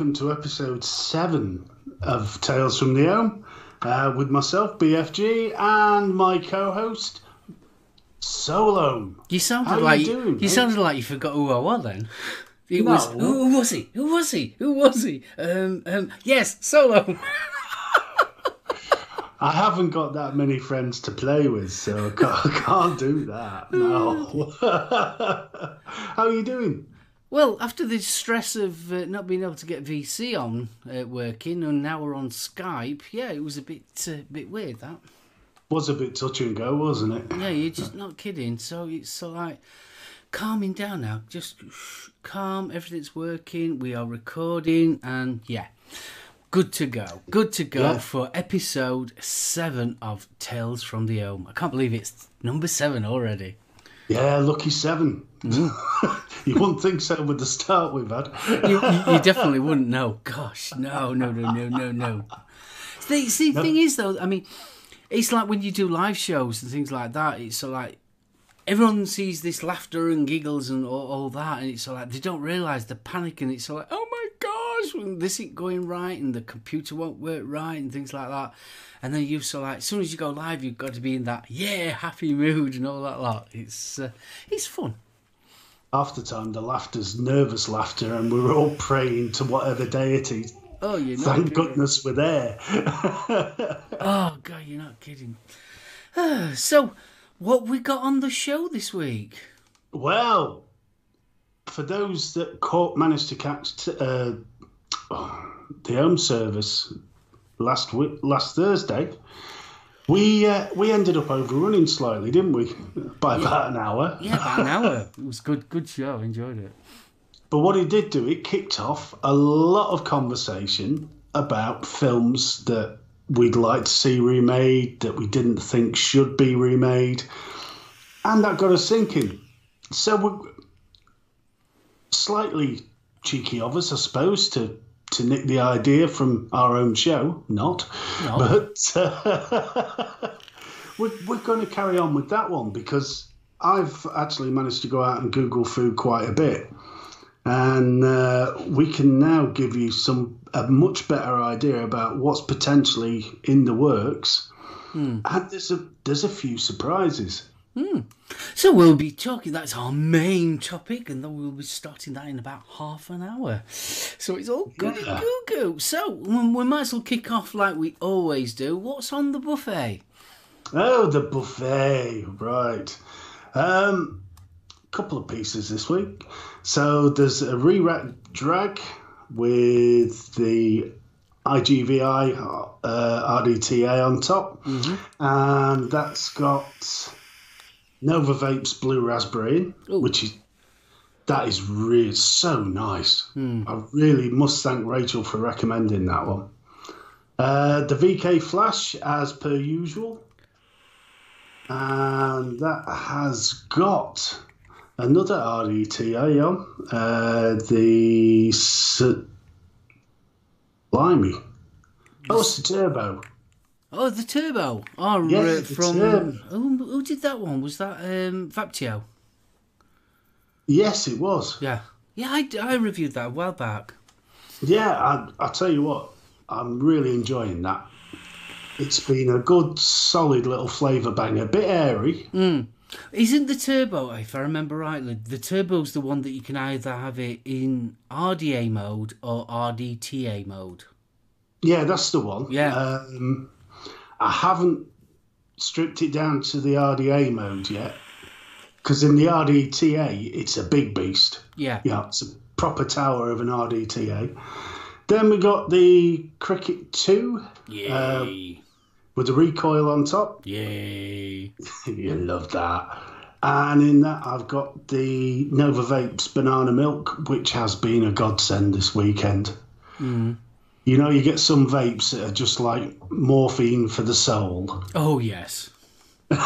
Welcome to episode seven of Tales from the Home uh, with myself, BFG, and my co-host Solo. You sounded How you like doing, you sounded like you forgot who I was then. It No. was who, who was he? Who was he? Who was he? Um, um, yes, solo. I haven't got that many friends to play with, so I can't, I can't do that. No. How are you doing? Well, after the stress of uh, not being able to get VC on uh, working, and now we're on Skype, yeah, it was a bit uh, bit weird that. Was a bit touch and go, wasn't it? Yeah, you're just not kidding. So it's so like calming down now. Just calm. Everything's working. We are recording, and yeah, good to go. Good to go Yeah. for episode seven of Tales from the Home. I can't believe it's number seven already. Yeah, lucky seven. you wouldn't think so with the start we've had. You, you, you definitely wouldn't know. Gosh, no, no, no, no, no, no. The, see, the thing is, though, I mean, it's like when you do live shows and things like that. It's so like everyone sees this laughter and giggles and all, all that, and it's so like they don't realise the panic, and it's so like, oh when this ain't going right, and the computer won't work right, and things like that. And then you so like, as soon as you go live, you've got to be in that yeah happy mood and all that lot. It's uh, it's fun. After time, the laughter's nervous laughter, and we're all praying to whatever deity. Oh, you're not Thank kidding. goodness we're there. Oh god, you're not kidding. so, what we got on the show this week? well, for those that caught, managed to catch t- the home service last week, last Thursday, we uh, we ended up overrunning slightly, didn't we? By about an hour. Yeah, about an hour. It was good, good show. Enjoyed it. But what it did do, it kicked off a lot of conversation about films that we'd like to see remade, that we didn't think should be remade. And that got us thinking. So we're slightly cheeky of us, I suppose, to, to nick the idea from our own show. Not. No. But uh, we're, we're going to carry on with that one because I've actually managed to go out and Google food quite a bit and uh, we can now give you some a much better idea about what's potentially in the works. And there's a there's a few surprises. So we'll be talking. That's our main topic, and then we'll be starting that in about half an hour. So it's all good Yeah. goo goo. So we we might as well kick off like we always do. What's on the buffet? Oh, the buffet, right? Um, couple of pieces this week. So there's a re-rack drag with the IGVI uh, RDTA on top, and that's got Nova Vapes Blue Raspberry, Ooh. which is that is really so nice. I really must thank Rachel for recommending that one. Uh, the VK Flash, as per usual, and that has got another RDTA on uh, the Slimy. Oh, it's the Turbo. Oh, the turbo. Oh, Yeah, right, from who, who did that one? Was that um, Vaptio? Yes, it was. Yeah, yeah. I, I reviewed that a while back. Yeah, I, I tell you what, I'm really enjoying that. It's been a good, solid little flavour banger. A bit airy. Isn't the turbo, if I remember rightly, the turbo's the one that you can either have it in RDA mode or RDTA mode? Yeah, that's the one. Yeah. Um, I haven't stripped it down to the RDA mode yet. Because in the RDTA, it's a big beast. Yeah. Yeah, it's a proper tower of an RDTA. Then we got the Cricket 2 uh, Yay. with the recoil on top. Yay. you love that. And in that, I've got the Nova Vapes Banana Milk, which has been a godsend this weekend. Mm. You know, you get some vapes that are just like morphine for the soul. Oh, yes.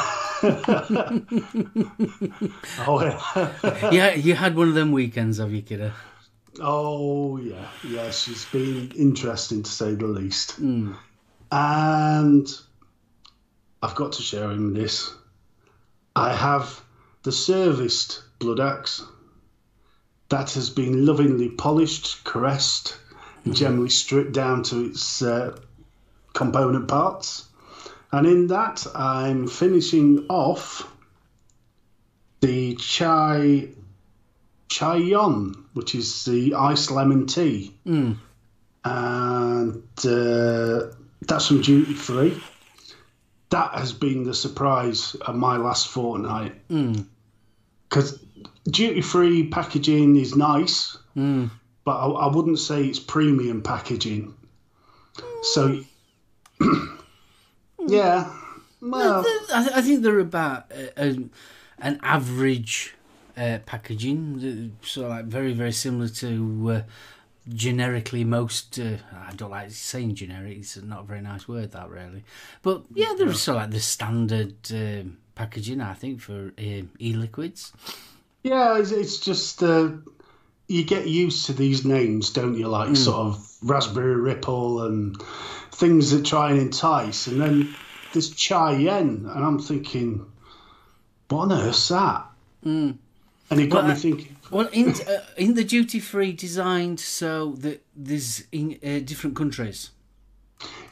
Oh, yeah. Yeah, you had one of them weekends, have you, kiddo? oh yeah. Yes, it's been interesting to say the least. Hmm. And I've got to share him this. I have the serviced Blood Axe. that has been lovingly polished, caressed, generally stripped down to its uh, component parts. And in that, I'm finishing off the chai chai yon, which is the ice lemon tea, Mm. and uh, that's from duty free. That has been the surprise of my last fortnight Mm. because duty free packaging is nice, Mm. But I, I wouldn't say it's premium packaging. So, yeah, well, I, I think they're about uh, an, an average uh, packaging, uh, so like very very similar to uh, generically most. Uh, I don't like saying generic; it's not a very nice word that really. But yeah, they're sort of like the standard um, packaging. I think for e-liquids. yeah, it's, it's just uh, you get used to these names, don't you? Like sort of Raspberry Ripple and things that try and entice, and then Chai Yen, and I'm thinking, what on earth's that? Mm. And it got Well, me thinking. Well, in uh, in the duty free designed so that there's in uh, different countries.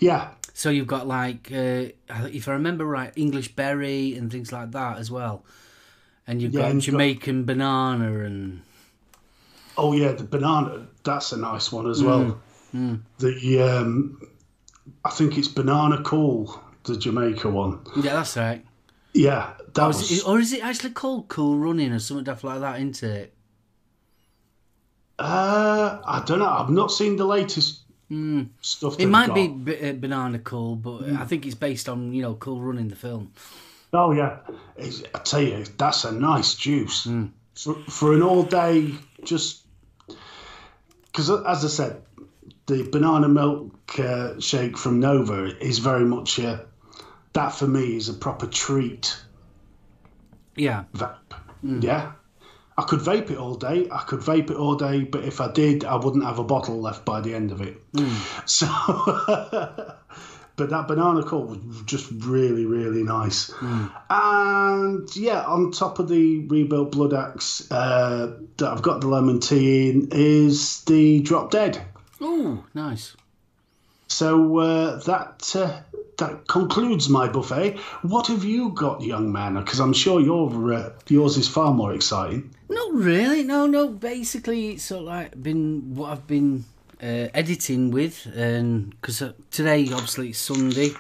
Yeah, So you've got like, uh, if I remember right, English berry and things like that as well, and you've Yeah, got and you've got- Jamaican banana and Oh yeah, the banana. That's a nice one as well. Mm. The um, I think it's banana cool, the Jamaica one. yeah, that's right. Yeah, that Or was. is, it, or is it actually called Cool Running or something like that? Isn't it? uh, I don't know. I've not seen the latest Mm. stuff. It might be b- uh, Banana Cool, but I think it's based on you know Cool Running the film. Oh yeah, It's- I tell you, that's a nice juice Hmm. for for an all day. Just because, as I said, the banana milk uh, shake from Nova is very much a that for me is a proper treat. Yeah, vape. Hmm. Yeah. I could vape it all day. I could vape it all day, but if I did, I wouldn't have a bottle left by the end of it. Hmm. So, but that banana cool was just really, really nice. Hmm. And yeah, on top of the rebuilt Blood Axe uh, that I've got the lemon tea in is the Drop Dead. oh, nice. So uh, that uh, that concludes my buffet. What have you got, young man? Because I'm sure your uh, yours is far more exciting. Not really. No, no. Basically, it's sort of like been what I've been uh, editing with, and because uh, today obviously it's Sunday.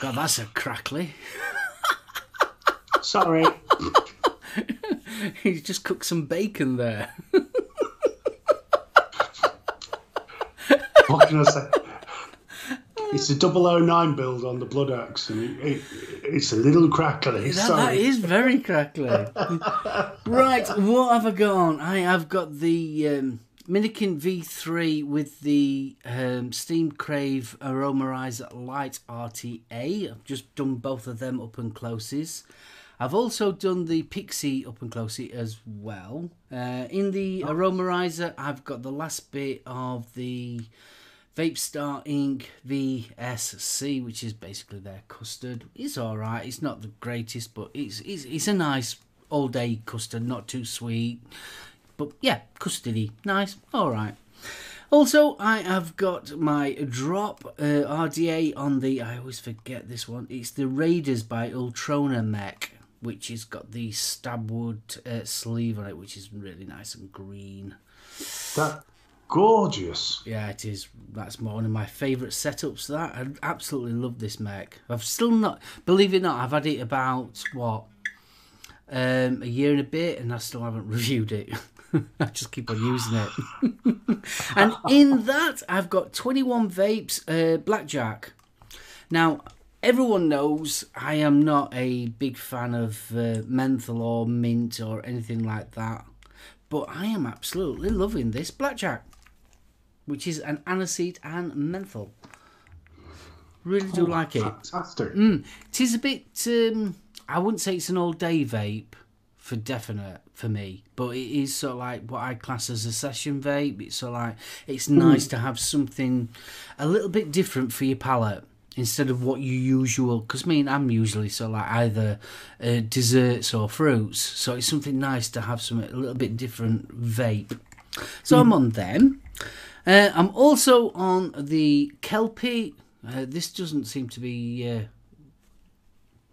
God, that's a crackly. Sorry. He's just cooked some bacon there. what can I say? It's a 009 build on the Blood Axe, and it, it, it's a little crackly. That, that is very crackly. right, what have I got on? I have got the um, Minikin V3 with the um, Steam Crave Aromamizer Light RTA. I've just done both of them up and closes. I've also done the Pixie up and closey as well. Uh, in the Aromamizer, I've got the last bit of the Vape Star Inc. VSC, which is basically their custard. It's alright. It's not the greatest, but it's, it's it's a nice all day custard, not too sweet. But yeah, custody, nice, alright. Also, I have got my drop uh, RDA on the. I always forget this one. It's the Raiders by Ultroner Mech, which has got the stabwood uh, sleeve on it, which is really nice and green. That gorgeous. Yeah, it is. That's one of my favourite setups. That I absolutely love this mech. I've still not, believe it or not, I've had it about what um, a year and a bit, and I still haven't reviewed it. I just keep on using it. and in that, I've got 21 vapes, uh, blackjack. Now, everyone knows I am not a big fan of uh, menthol or mint or anything like that, but I am absolutely loving this blackjack which is an aniseed and menthol. Really do like it. Fantastic. Mm, it is a bit. Um, I wouldn't say it's an all day vape for definite for me, but it is sort of like what I class as a session vape. It's sort of like it's nice to have something a little bit different for your palate. instead of what you usual. Because I mean, I'm usually so like either uh, desserts or fruits, so it's something nice to have something a little bit different vape. So I'm on them. Uh, I'm also on the Kelpie. Uh, this doesn't seem to be uh,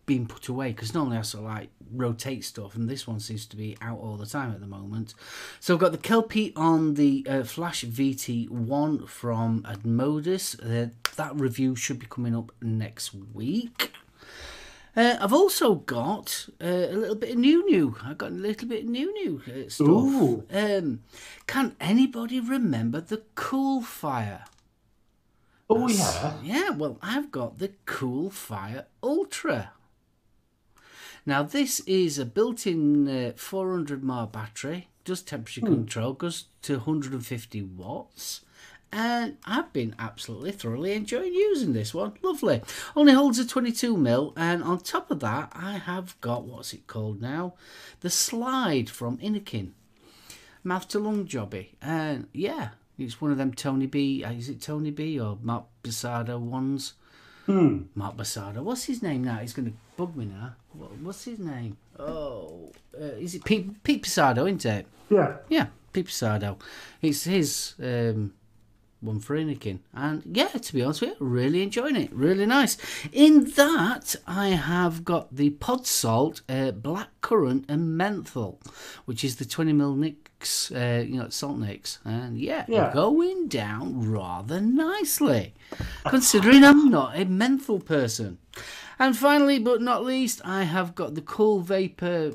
being put away because normally I sort of like rotate stuff, and this one seems to be out all the time at the moment. So I've got the Kelpie on the uh, Flash VT1 from Asmodus. Uh, that review should be coming up next week. Uh, I've also got uh, a little bit of new new. I've got a little bit of new new uh, stuff. Ooh. Um, can anybody remember the Cool Fire? Oh yeah. Yeah, well, I've got the Cool Fire Ultra. Now, this is a built-in uh, 400 mAh battery, does temperature control, goes to 150 watts. And I've been absolutely thoroughly enjoying using this one. Lovely. Only holds a 22 mil, and on top of that, I have got what's it called now? The slide from Innokin mouth to lung jobby. And yeah, it's one of them Tony B. uh, Is it Tony B or Mark Basada ones? Hmm. Mark Basada. What's his name now? He's going to bug me now. What, what's his name? Oh, uh, is it Pete, Pete Pisardo, isn't it? Yeah. Yeah, Pete Pisardo. It's his um, one for Innokin. And yeah, to be honest with you, really enjoying it. Really nice. In that, I have got the Pod Salt, uh, Black Currant, and Menthol, which is the 20ml Nicks, uh, you know, Salt Nicks. And yeah, Yeah. going down rather nicely, considering I'm not a menthol person. And finally, but not least, I have got the Cool Vapor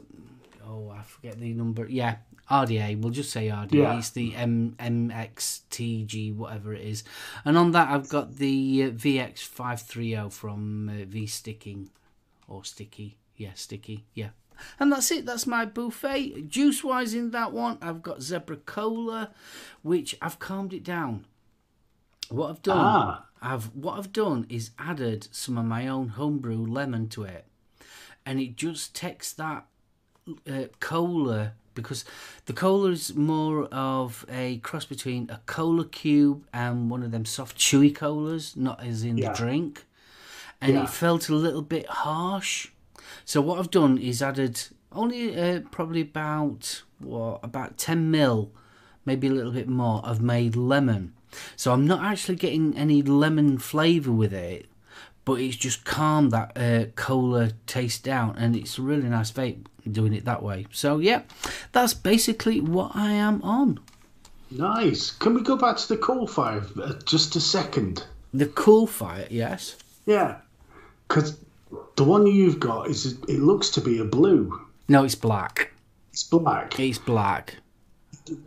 oh, I forget the number. Yeah, RDA. We'll just say RDA. Yeah. It's the M MXTG, whatever it is. And on that, I've got the uh, VX530 from uh, V Sticking or Sticky. Yeah, Sticky. Yeah. And that's it. That's my buffet. Juice wise, in that one, I've got Zebra Cola, which I've calmed it down. What I've done, Ah. I've what I've done is added some of my own homebrew lemon to it, and it just takes that uh, cola because the cola is more of a cross between a cola cube and one of them soft chewy colas, not as in Yeah. the drink, and Yeah. it felt a little bit harsh. So what I've done is added only uh, probably about what about ten mil, maybe a little bit more of made lemon. So I'm not actually getting any lemon flavour with it, but it's just calmed that uh, cola taste down, and it's a really nice vape doing it that way. So yeah, that's basically what I am on. Nice. Can we go back to the coal fire uh, just a second? The cool fire, yes. Yeah. Because the one you've got is it looks to be a blue. No, it's black. It's black. It's black.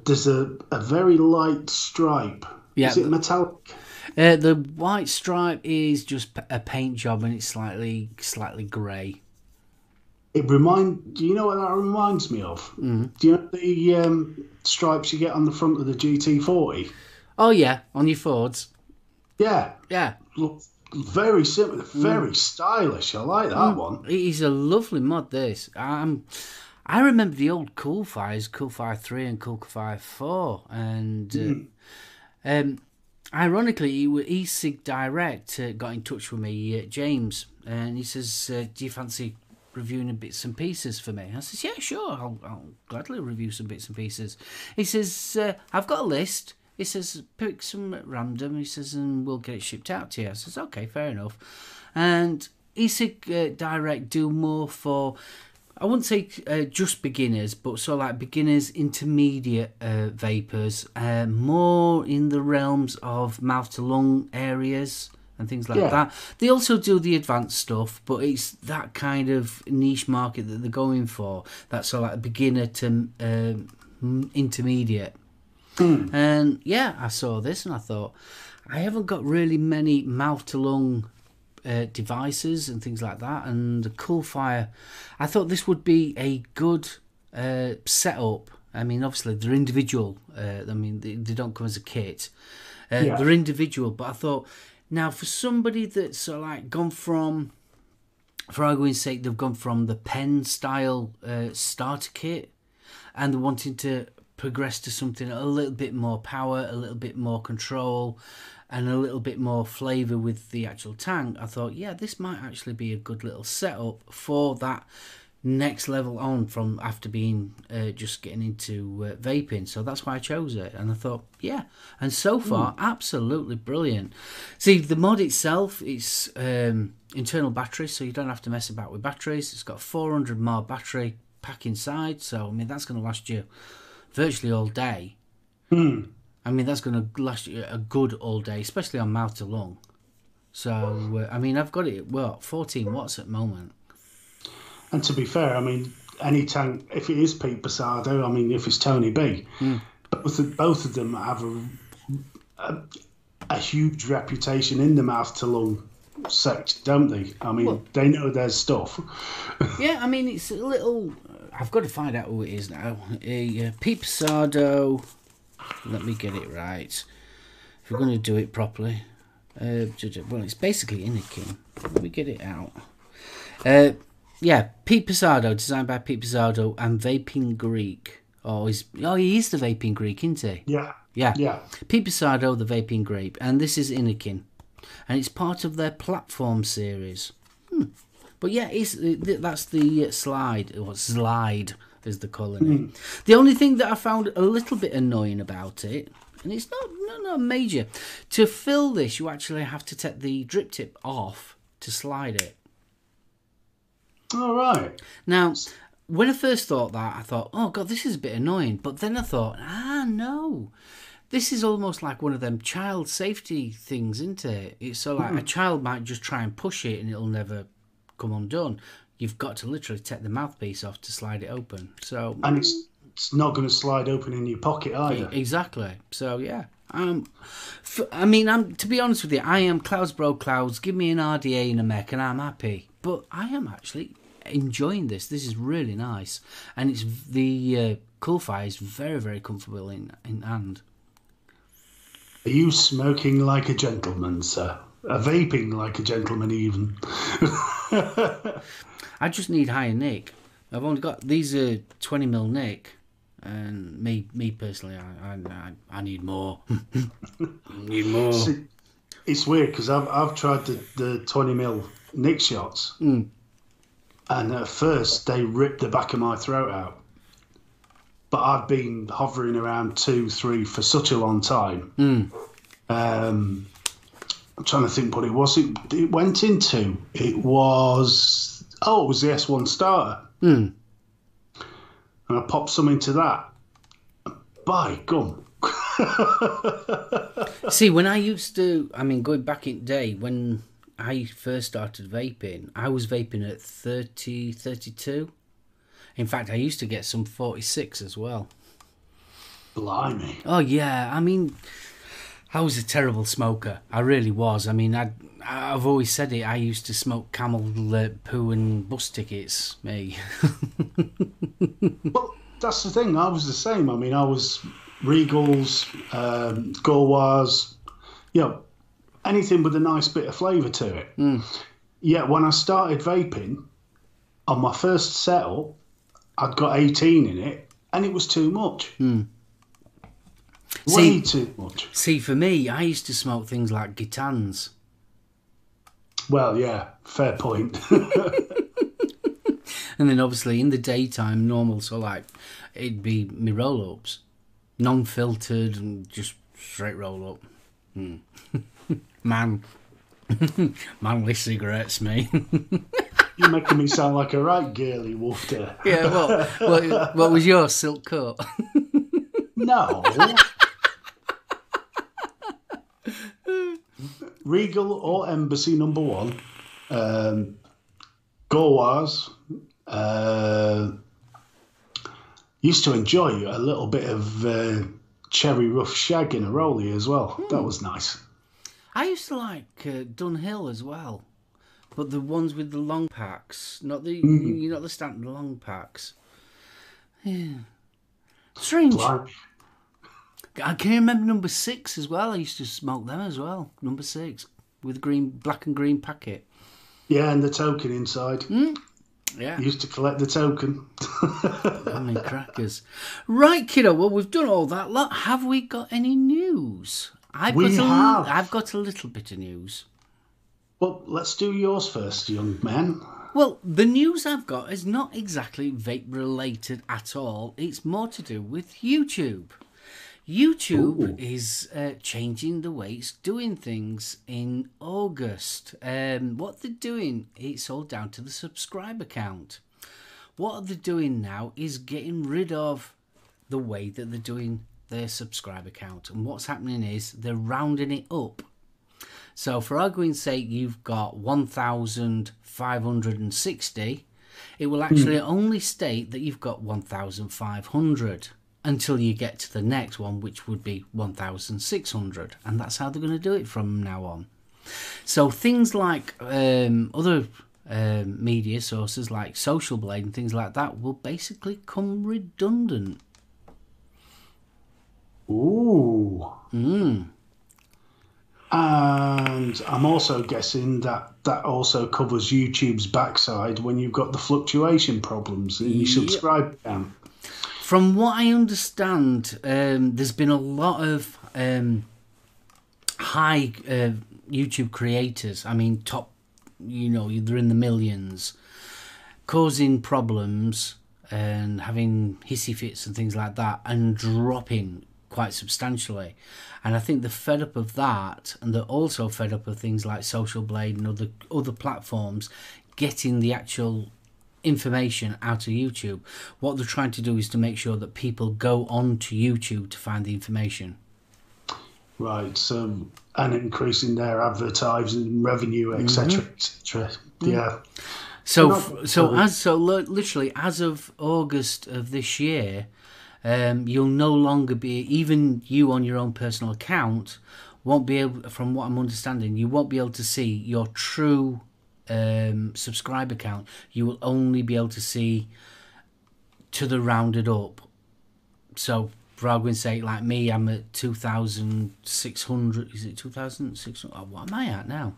There's a, a very light stripe. Yeah. Is it metallic? Uh, the white stripe is just a paint job, and it's slightly slightly grey. It remind. Do you know what that reminds me of? Mm. Do you know the um, stripes you get on the front of the GT40? Oh yeah, on your Fords. Yeah. Yeah, Look, very simple, Very stylish. I like that one. It is a lovely mod. This um, I remember the old Cool Fires, Cool Fire Three and Cool Fire Four, and uh, um, ironically, it wa- eSig Direct uh, got in touch with me, uh, James, and he says, uh, "Do you fancy reviewing a bits and pieces for me?" I says, "Yeah, sure. I'll, I'll gladly review some bits and pieces." He says, uh, "I've got a list." He says, "Pick some at random." He says, "And we'll get it shipped out to you." I says, "Okay, fair enough." And eSig uh, Direct do more for. I wouldn't say uh, just beginners, but sort of like beginners, intermediate uh, vapors, uh, more in the realms of mouth to lung areas and things like Yeah. that. They also do the advanced stuff, but it's that kind of niche market that they're going for. That's sort of like beginner to um, intermediate. And yeah, I saw this and I thought, I haven't got really many mouth to lung uh, devices and things like that. And the Cool Fire, I thought this would be a good uh, setup. I mean, obviously they're individual. Uh, I mean, they, they don't come as a kit. Uh, Yeah. They're individual, but I thought now for somebody that's sort of like gone from, for argument's sake, they've gone from the pen style uh, starter kit and they're wanting to progress to something a little bit more power, a little bit more control, and a little bit more flavour with the actual tank, I thought, yeah, this might actually be a good little setup for that next level on from after being uh, just getting into uh, vaping. So that's why I chose it. And I thought, yeah. And so far, mm. absolutely brilliant. See, the mod itself, it's um, internal batteries, so you don't have to mess about with batteries. It's got 400 mAh battery pack inside. So, I mean, that's going to last you virtually all day. Mm. I mean, that's going to last you a good all day, especially on mouth to lung. So, uh, I mean, I've got it, well, 14 watts at the moment. And to be fair, I mean, any tank, if it is Pete Posado, I mean, if it's Tony B, mm. both, of, both of them have a, a, a huge reputation in the mouth to lung section, don't they? I mean, well, they know their stuff. yeah, I mean, it's a little. I've got to find out who it is now. A uh, Pete Posado. Let me get it right. If we're going to do it properly. Uh, well, it's basically Innokin. Let me get it out. Uh, yeah, Pete Posado, designed by Pete Posado and Vaping Greek. Oh, he's oh he is the Vaping Greek, isn't he? Yeah. Yeah. Yeah. Pete Posado, the Vaping Greek. and this is Innokin, and it's part of their platform series. Hmm. But yeah, it's that's the slide or slide as they're calling it. Mm. The only thing that I found a little bit annoying about it, and it's not not, not major, to fill this you actually have to take the drip tip off to slide it. All right. Now, when I first thought that, I thought, oh god, this is a bit annoying. But then I thought, ah, no. This is almost like one of them child safety things, isn't it? It's so like mm. a hmm. child might just try and push it and it'll never come undone. You've got to literally take the mouthpiece off to slide it open. So and it's it's not going to slide open in your pocket either. Exactly. So yeah, um, I mean, I'm to be honest with you, I am clouds bro clouds. Give me an RDA in a mech, and I'm happy. But I am actually enjoying this. This is really nice, and it's the uh, Cool Fire is very very comfortable in in hand. Are you smoking like a gentleman, sir? A vaping like a gentleman, even. I just need higher nick. I've only got these are twenty mil nick, and me me personally, I I, I need more. need more. See, it's weird because I've I've tried the, the twenty mil nick shots, mm. and at first they ripped the back of my throat out. But I've been hovering around two, three for such a long time. Mm. Um, I'm trying to think what it was. It, it went into. It was oh, it was the S1 starter. Mm. And I popped some into that. By gum. See, when I used to, I mean, going back in day when I first started vaping, I was vaping at 30, 32. In fact, I used to get some 46 as well. Blimey. Oh, yeah. I mean, I was a terrible smoker. I really was. I mean, I I've always said it. I used to smoke camel uh, poo and bus tickets. Me. well, that's the thing. I was the same. I mean, I was Regals, um, Gauloises, you know, anything with a nice bit of flavour to it. Mm. Yet when I started vaping, on my first setup, I'd got 18 in it, and it was too much. Mm. Way see, too much. See, for me, I used to smoke things like Gitanes. Well, yeah, fair point. and then obviously in the daytime, normal, so like it'd be my roll ups, non filtered and just straight roll up. Mm. Man, manly cigarettes, me. You're making me sound like a right girly wolf there. yeah, well, what, what was your Silk Cut? no. Regal or Embassy number one, um, uh, used to enjoy a little bit of uh, cherry rough shag in a rollie as well. Hmm. That was nice. I used to like uh, Dunhill as well, but the ones with the long packs, not the mm. you know the standard long packs. Yeah, strange. Blind. I can remember number six as well. I used to smoke them as well. Number six with green, black and green packet. Yeah, and the token inside. Mm. Yeah. Used to collect the token. I mean, crackers. Right, kiddo. Well, we've done all that lot. Have we got any news? I've We got a, have. I've got a little bit of news. well, let's do yours first, young man. Well, the news I've got is not exactly vape related at all. It's more to do with YouTube. YouTube Ooh. is uh, changing the way it's doing things in August. Um, what they're doing, it's all down to the subscriber count. What they're doing now is getting rid of the way that they're doing their subscriber count. And what's happening is they're rounding it up. So, for arguing's sake, you've got 1,560. It will actually only state that you've got 1,500 until you get to the next one, which would be 1,600. And that's how they're going to do it from now on. So, things like um, other um, media sources like Social Blade and things like that will basically come redundant. Ooh. Mm. And I'm also guessing that that also covers YouTube's backside when you've got the fluctuation problems in your Yep. subscribe count. From what I understand, um, there's been a lot of um, high uh, YouTube creators. I mean, top, you know, they're in the millions, causing problems and having hissy fits and things like that, and dropping quite substantially. And I think they're fed up of that, and they're also fed up of things like Social Blade and other other platforms getting the actual information out of YouTube. What they're trying to do is to make sure that people go on to YouTube to find the information. Right. So, and increasing their advertising revenue, etc., mm-hmm. etc. Yeah. Mm-hmm. So, not- so sorry. as so literally as of August of this year, um, you'll no longer be even you on your own personal account won't be able. From what I'm understanding, you won't be able to see your true um, subscriber count. You will only be able to see to the rounded up. So, for argument's sake, like me, I'm at two thousand six hundred. Is it two thousand six hundred? Oh, what am I at now?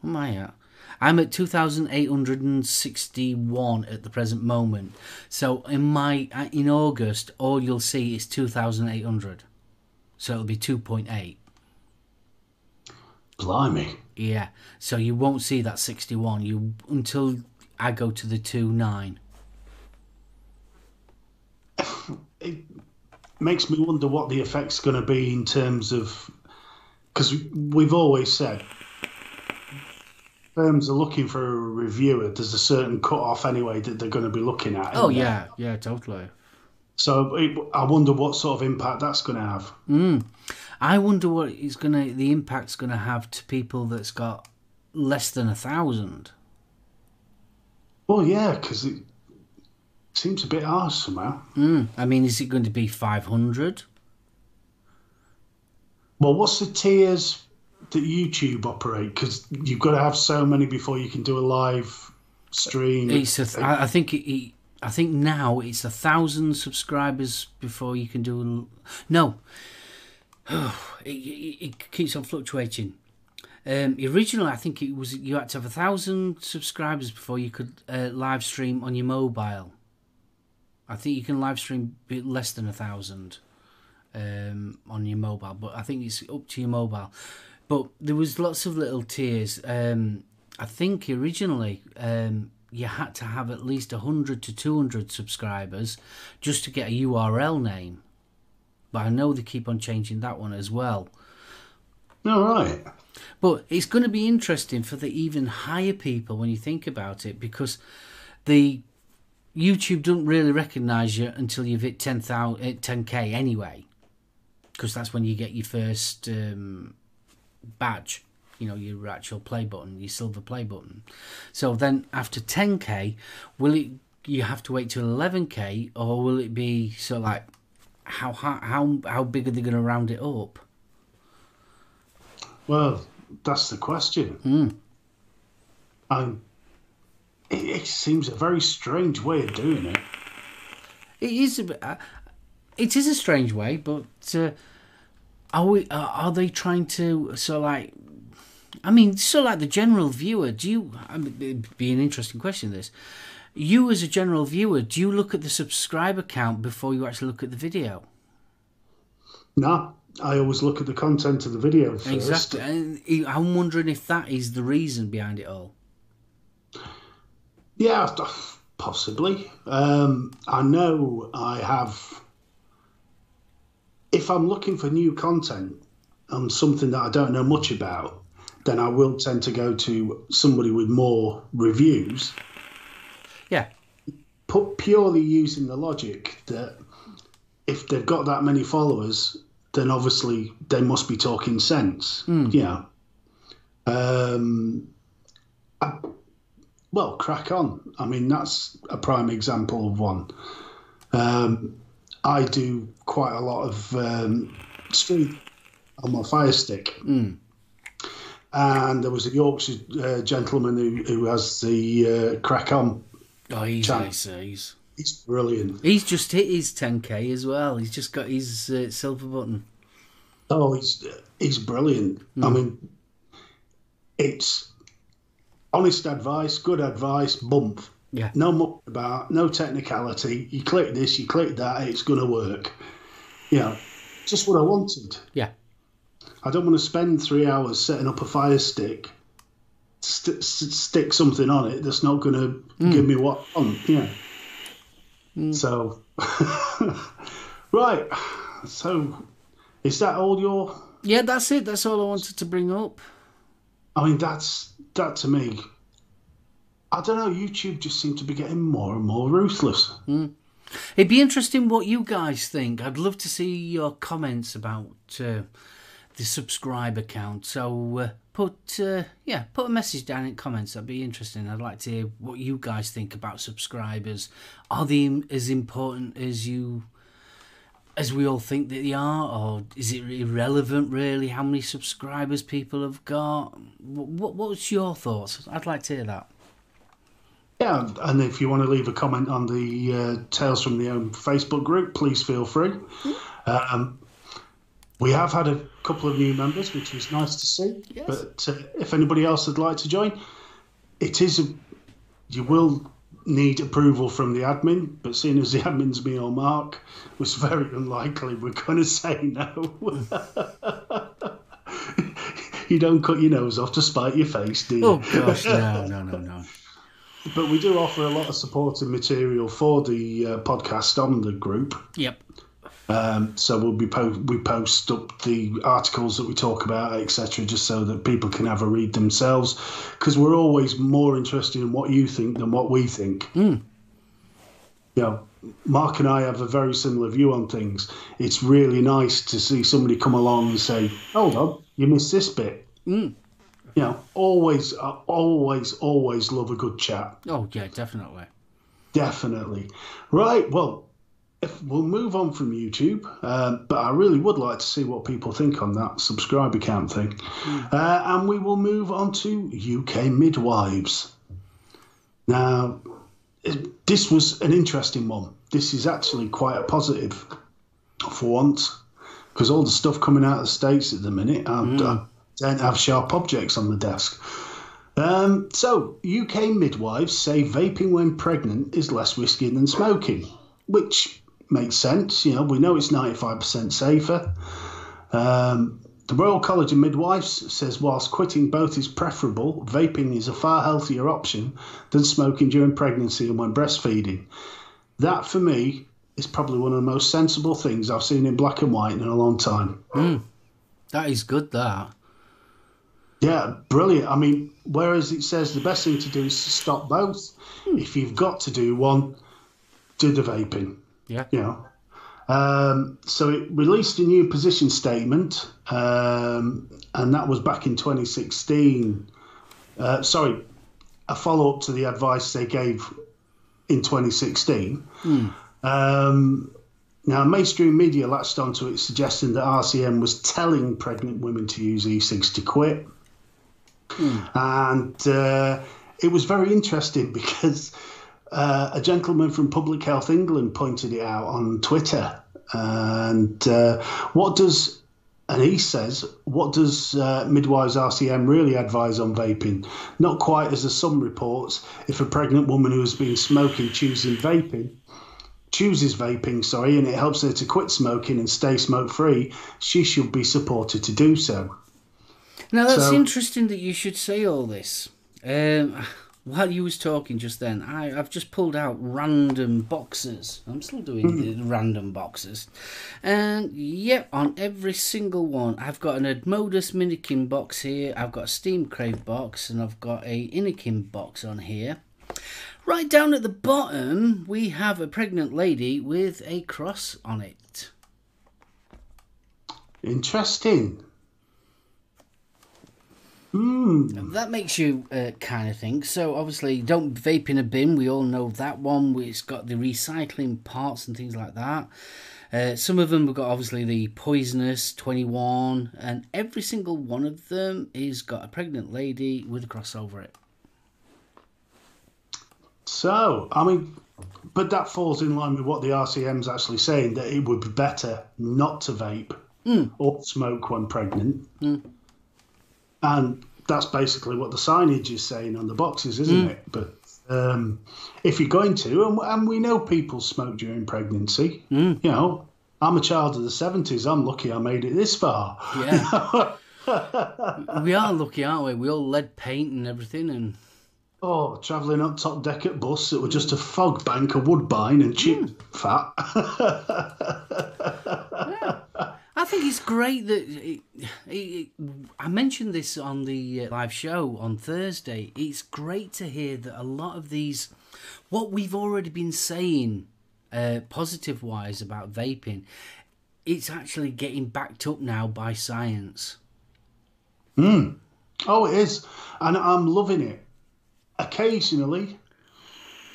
What am I at? I'm at 2,861 at the present moment. So in my uh, in August, all you'll see is 2,800. So it'll be 2.8. Blimey. Yeah. So you won't see that 61 you until I go to the 2.9. It makes me wonder what the effect's going to be in terms of because we've always said firms are looking for a reviewer. There's a certain cut off anyway that they're going to be looking at. Oh isn't there? yeah, yeah, totally. So it, I wonder what sort of impact that's going to have. Mm. I wonder what it's gonna the impact's gonna have to people that's got less than a thousand. Well, yeah, because it seems a bit harsh somehow. Mm. I mean, is it going to be 500? Well, what's the tiers that YouTube operate? Because you've got to have so many before you can do a live stream. It's a th- I think it, it, I think now it's a thousand subscribers before you can do. a l- No, it, it, it keeps on fluctuating. Um, originally, I think it was you had to have a thousand subscribers before you could uh, live stream on your mobile. I think you can live stream less than a thousand um, on your mobile, but I think it's up to your mobile. But there was lots of little tiers. Um, I think originally um, you had to have at least 100 to 200 subscribers just to get a URL name. But I know they keep on changing that one as well. All right. But it's going to be interesting for the even higher people when you think about it because the YouTube doesn't really recognize you until you've hit 10,000 eh, 10k anyway. Because that's when you get your first um, badge, you know, your actual play button, your silver play button. So then after 10k, will it you have to wait till 11k or will it be so like how how how, big are they going to round it up? Well, that's the question. Mm. Um, it, it seems a very strange way of doing it. It is a uh, it is a strange way, but uh, are we? Uh, are they trying to so like I mean, so like the general viewer, do you? I mean, it'd be an interesting question. This, you as a general viewer, do you look at the subscriber count before you actually look at the video? No, I always look at the content of the video first. Exactly. And I'm wondering if that is the reason behind it all. Yeah, possibly. Um, I know I have. If I'm looking for new content on something that I don't know much about, then I will tend to go to somebody with more reviews. Purely using the logic that if they've got that many followers, then obviously they must be talking sense. Mm. Yeah. Um, I, well, crack on. I mean, that's a prime example of one. Um, I do quite a lot of um, street on my Fire Stick. Mm. And there was a Yorkshire uh, gentleman who, who has the uh, crack on. Oh, he's nice. uh, He's He's brilliant. he's just hit his 10k as well. He's just got his uh, silver button. Oh, he's he's brilliant. I mean, it's honest advice, good advice, bump. Yeah. No muck about, no technicality. You click this, you click that, it's going to work. You know, just what I wanted. Yeah. I don't want to spend three hours setting up a fire stick, st- st- stick something on it that's not going to give me what I want. Yeah. So, right. So, is that all your? Yeah, that's it. That's all I wanted to bring up. I mean, that's that to me. I don't know. YouTube just seems to be getting more and more ruthless. It'd be interesting what you guys think. I'd love to see your comments about uh, the subscriber count. So uh, put uh, yeah, put a message down in comments. That'd be interesting. I'd like to hear what you guys think about subscribers. Are they as important as you as we all think that they are, or is it irrelevant really? How many subscribers people have got? What, what's your thoughts? I'd like to hear that. Yeah, and if you want to leave a comment on the uh, Tales from the Home Facebook group, please feel free. Um, we have had a couple of new members, which was nice to see. Yes. But uh, if anybody else would like to join, it is a, you will need approval from the admin. But seeing as the admin's me or Mark, was very unlikely we're going to say no. you don't cut your nose off to spite your face, do you? Oh gosh, no, no, no, no. But we do offer a lot of supporting material for the uh, podcast on the group. Yep. Um, so we'll be po- we post up the articles that we talk about, etc., just so that people can have a read themselves. Because we're always more interested in what you think than what we think. Mm. You know, Mark and I have a very similar view on things. It's really nice to see somebody come along and say, "Hold on, you missed this bit." Mm. You know, always, I always, always love a good chat. Oh yeah, definitely. Definitely. Right. Well, we'll move on from YouTube, um, but I really would like to see what people think on that subscriber count thing. Uh, and we will move on to UK midwives. Now, this was an interesting one. This is actually quite a positive for once, because all the stuff coming out of the States at the minute, I, I don't have sharp objects on the desk. Um, so, UK midwives say vaping when pregnant is less risky than smoking, which makes sense. You know, we know it's 95% safer. Um, the Royal College of Midwives says whilst quitting both is preferable, vaping is a far healthier option than smoking during pregnancy and when breastfeeding. That, for me, is probably one of the most sensible things I've seen in black and white in a long time. That is good. That. Yeah, brilliant. I mean, whereas it says the best thing to do is to stop both. If you've got to do one, do the vaping. Yeah. You know. Um, so it released a new position statement, um, and that was back in 2016. Uh, sorry, a follow up to the advice they gave in 2016. Um, now, mainstream media latched onto it, suggesting that RCM was telling pregnant women to use e-cigs to quit. And uh, it was very interesting because uh, a gentleman from Public Health England pointed it out on Twitter. And uh, what does and he says, What does uh, Midwives RCM really advise on vaping? Not quite as the some reports. If a pregnant woman who has been smoking choosing vaping, chooses vaping, sorry, and it helps her to quit smoking and stay smoke free, she should be supported to do so. Now that's So- interesting that you should say all this. Um, while you was talking just then, I, I've just pulled out random boxes. I'm still doing hmm. the random boxes, and yep, on every single one, I've got an Asmodus Minikin box here. I've got a Steam Crave box, and I've got a Innokin box on here. Right down at the bottom, we have a pregnant lady with a cross on it. Interesting. Hmm. That makes you uh, kind of think. So obviously, don't vape in a bin. We all know that one. It's got the recycling parts and things like that. Uh, some of them have got obviously the poisonous 21, and every single one of them is got a pregnant lady with a cross over it. So, I mean, but that falls in line with what the RCM's actually saying that it would be better not to vape or smoke when pregnant. And that's basically what the signage is saying on the boxes, isn't mm. it? But um, if you're going to, and, and we know people smoke during pregnancy, mm. you know, I'm a child of the 70s. I'm lucky I made it this far. Yeah. we are lucky, aren't we? We all lead paint and everything, and Oh, travelling up top deck at bus, it was just a fog bank of woodbine and chip mm. fat. I think it's great that it, it, I mentioned this on the uh, live show on Thursday. It's great to hear that a lot of these, what we've already been saying, uh, positive wise about vaping, it's actually getting backed up now by science. Hmm. Oh, it is. And I'm loving it. Occasionally,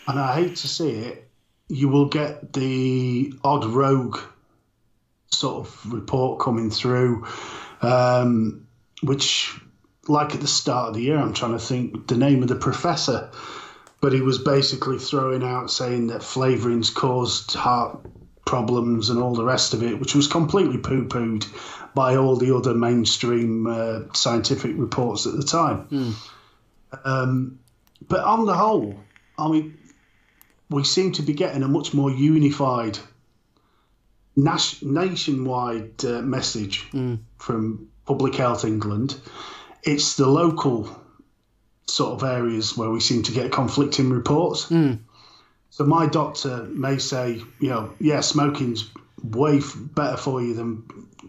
and I hate to say it, you will get the odd rogue sort of report coming through, um, which, like at the start of the year, I'm trying to think the name of the professor, but he was basically throwing out saying that flavourings caused heart problems and all the rest of it, which was completely poo pooed by all the other mainstream uh, scientific reports at the time. Um, but on the whole, I mean, we seem to be getting a much more unified nas- nationwide uh, message from Public Health England. It's the local sort of areas where we seem to get conflicting reports. So my doctor may say, you know, yeah, smoking's way f- better for you than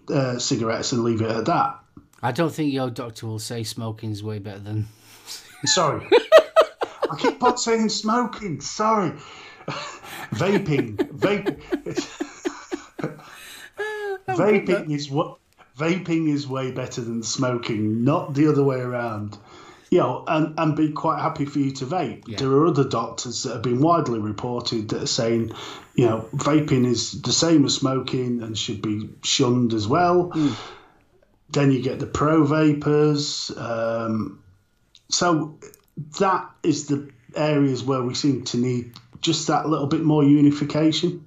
uh, cigarettes, and leave it at that. I don't think your doctor will say smoking's way better than. Sorry, I keep on saying smoking. Sorry, vaping, vape. Vaping is what vaping is way better than smoking, not the other way around. You know, and, and be quite happy for you to vape. There are other doctors that have been widely reported that are saying, you know, vaping is the same as smoking and should be shunned as well. Then you get the pro vapors. Um, so that is the areas where we seem to need just that little bit more unification.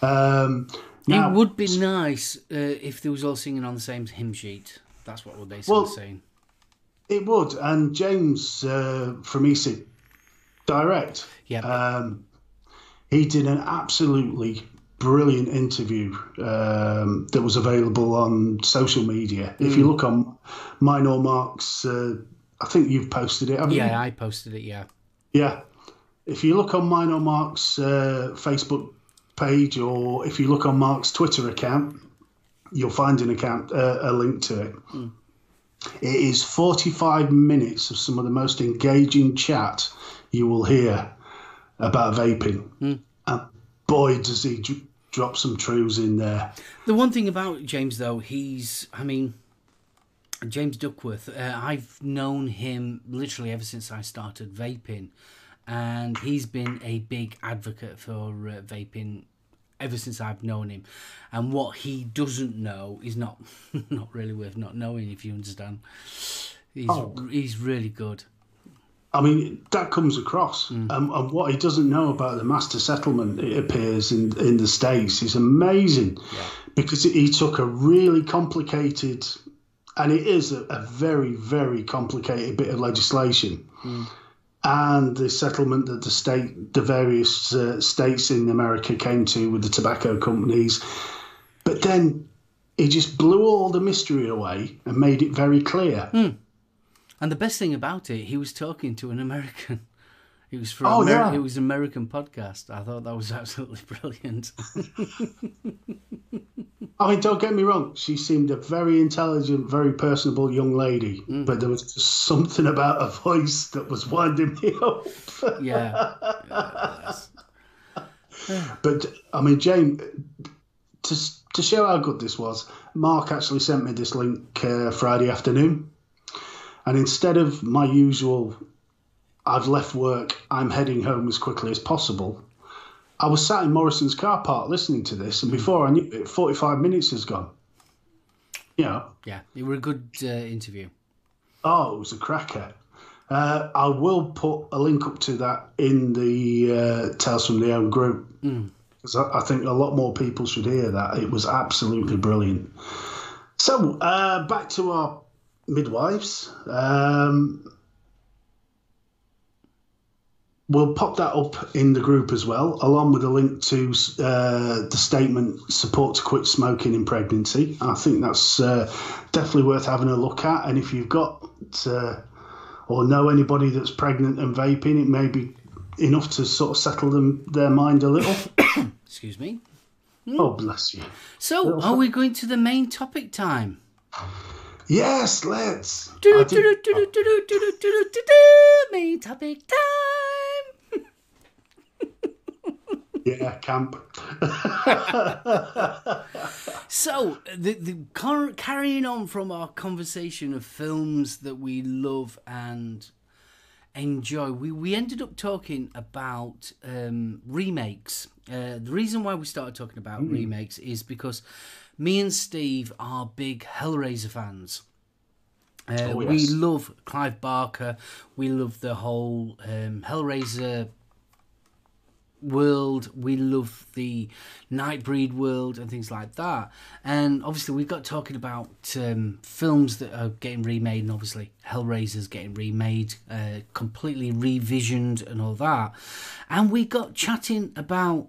Um, now, it would be nice uh, if they was all singing on the same hymn sheet. That's what we're basically Well, saying. It would, and James uh, from EC Direct, Yeah. um, he did an absolutely brilliant interview um, that was available on social media. If Mm. you look on mine or Mark's, uh, I think you've posted it, haven't you? yeah, I posted it. Yeah. Yeah. If you look on mine or Mark's uh, Facebook page, or if you look on Mark's Twitter account, you'll find an account, uh, a link to it. It is 45 minutes of some of the most engaging chat you will hear about vaping. And boy, does he dr- drop some truths in there. The one thing about James, though, he's, I mean, James Dunworth, uh, I've known him literally ever since I started vaping, and he's been a big advocate for uh, vaping ever since I've known him. And what he doesn't know is not not really worth not knowing, if you understand. He's Oh. he's really good. I mean, that comes across. Um, and what he doesn't know about the master settlement, it appears in, in the States, is amazing because he took a really complicated, and it is a, a very, very complicated bit of legislation. And the settlement that the state, the various uh, states in America came to with the tobacco companies, but then he just blew all the mystery away and made it very clear. And the best thing about it, he was talking to an American. It was for Oh, Ameri- yeah. it was American podcast. I thought that was absolutely brilliant. I mean, don't get me wrong. She seemed a very intelligent, very personable young lady, but there was just something about her voice that was winding me up. yeah. Yeah, but I mean, Jane, to to show how good this was, Mark actually sent me this link uh, Friday afternoon, and instead of my usual, I've left work, I'm heading home as quickly as possible. I was sat in Morrison's car park listening to this, and before I knew it, 45 minutes has gone. You know, yeah, it was a good uh, interview. Oh, it was a cracker. Uh, I will put a link up to that in the uh, Tales from the Own group because I, I think a lot more people should hear that. It was absolutely brilliant. So uh, back to our midwives. Um, we'll pop that up in the group as well, along with a link to uh, the statement "Support to Quit Smoking in Pregnancy." I think that's uh, definitely worth having a look at. And if you've got uh, or know anybody that's pregnant and vaping, it may be enough to sort of settle them their mind a little. Excuse me. oh, bless you. So, are we going to the main topic time? Yes, let's. I Do, did- yeah, camp. So, the, the car- carrying on from our conversation of films that we love and enjoy, we, we ended up talking about um, remakes. Uh, the reason why we started talking about remakes is because me and Steve are big Hellraiser fans. Uh, Oh, We love Clive Barker. We love the whole um, Hellraiser world. We love the Nightbreed world and things like that. And obviously, we got talking about um, films that are getting remade, and obviously, Hellraiser's getting remade, uh, completely revisioned, and all that. And we got chatting about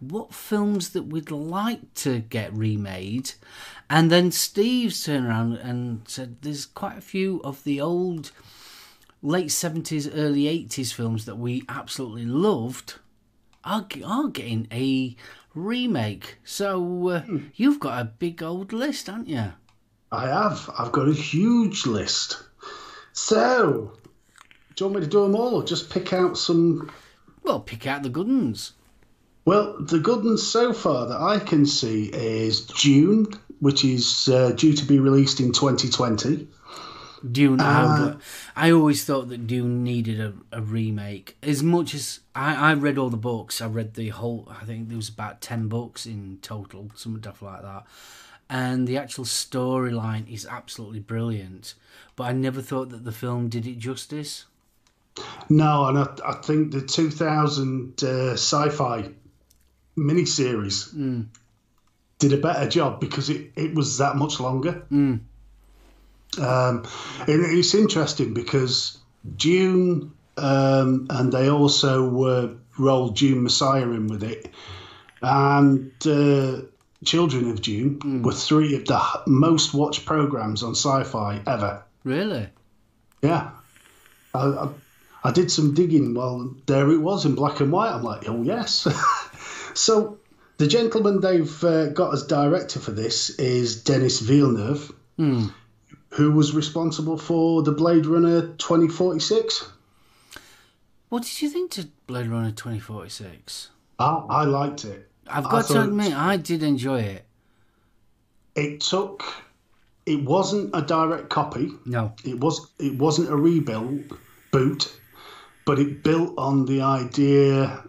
what films that we'd like to get remade. And then Steve turned around and said, There's quite a few of the old late 70s, early 80s films that we absolutely loved are, are getting a remake. So uh, you've got a big old list, haven't you? I have. I've got a huge list. So, do you want me to do them all or just pick out some? Well, pick out the good ones. Well, the good ones so far that I can see is Dune, which is uh, due to be released in 2020. Dune. I, ah. would- I always thought that Dune needed a, a remake. As much as I, I read all the books, I read the whole. I think there was about ten books in total, some stuff like that. And the actual storyline is absolutely brilliant. But I never thought that the film did it justice. No, and I, I think the 2000 uh, sci-fi miniseries mm. did a better job because it, it was that much longer. Mm. Um, and it's interesting because Dune, um, and they also uh, rolled Dune Messiah in with it, and uh, Children of Dune were three of the most watched programs on Sci-Fi ever. Really? Yeah. I, I, I did some digging. Well, there it was in black and white. I'm like, oh, yes. so the gentleman they've uh, got as director for this is Denis Villeneuve, who was responsible for the Blade Runner 2046. What did you think to Blade Runner 2046? I, I liked it. I've got to admit, I did enjoy it. It took. It wasn't a direct copy. No. It was. It wasn't a rebuild boot, but it built on the idea.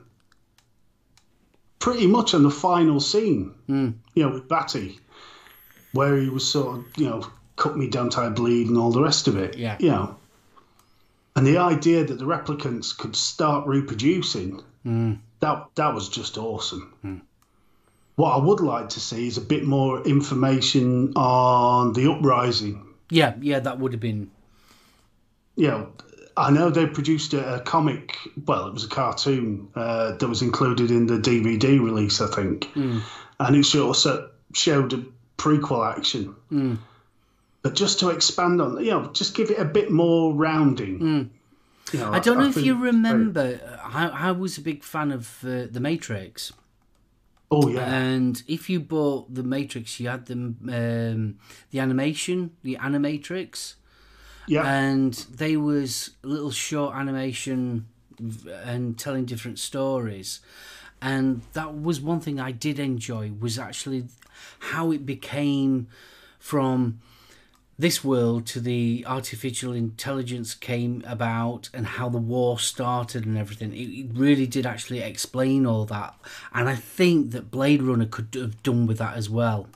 Pretty much on the final scene, hmm. you know, with Batty, where he was sort of, you know, cut me, don't I bleed, and all the rest of it. Yeah. You know. and the idea that the replicants could start reproducing mm. that that was just awesome. Hmm. What I would like to see is a bit more information on the uprising. Yeah, yeah, that would have been. You know, I know they produced a, a comic. Well, it was a cartoon uh, that was included in the DVD release, I think, hmm. and it also showed a prequel action. Hmm. But just to expand on, you know, just give it a bit more rounding. You know, I don't know if you remember. I, I was a big fan of uh, the Matrix, Oh yeah, and if you bought the Matrix, you had them um, the animation, the Animatrix. yeah, and they was little short animation and telling different stories and that was one thing i did enjoy was actually how it became from this world to the artificial intelligence came about and how the war started and everything it, really did actually explain all that and i think that blade runner could have done with that as well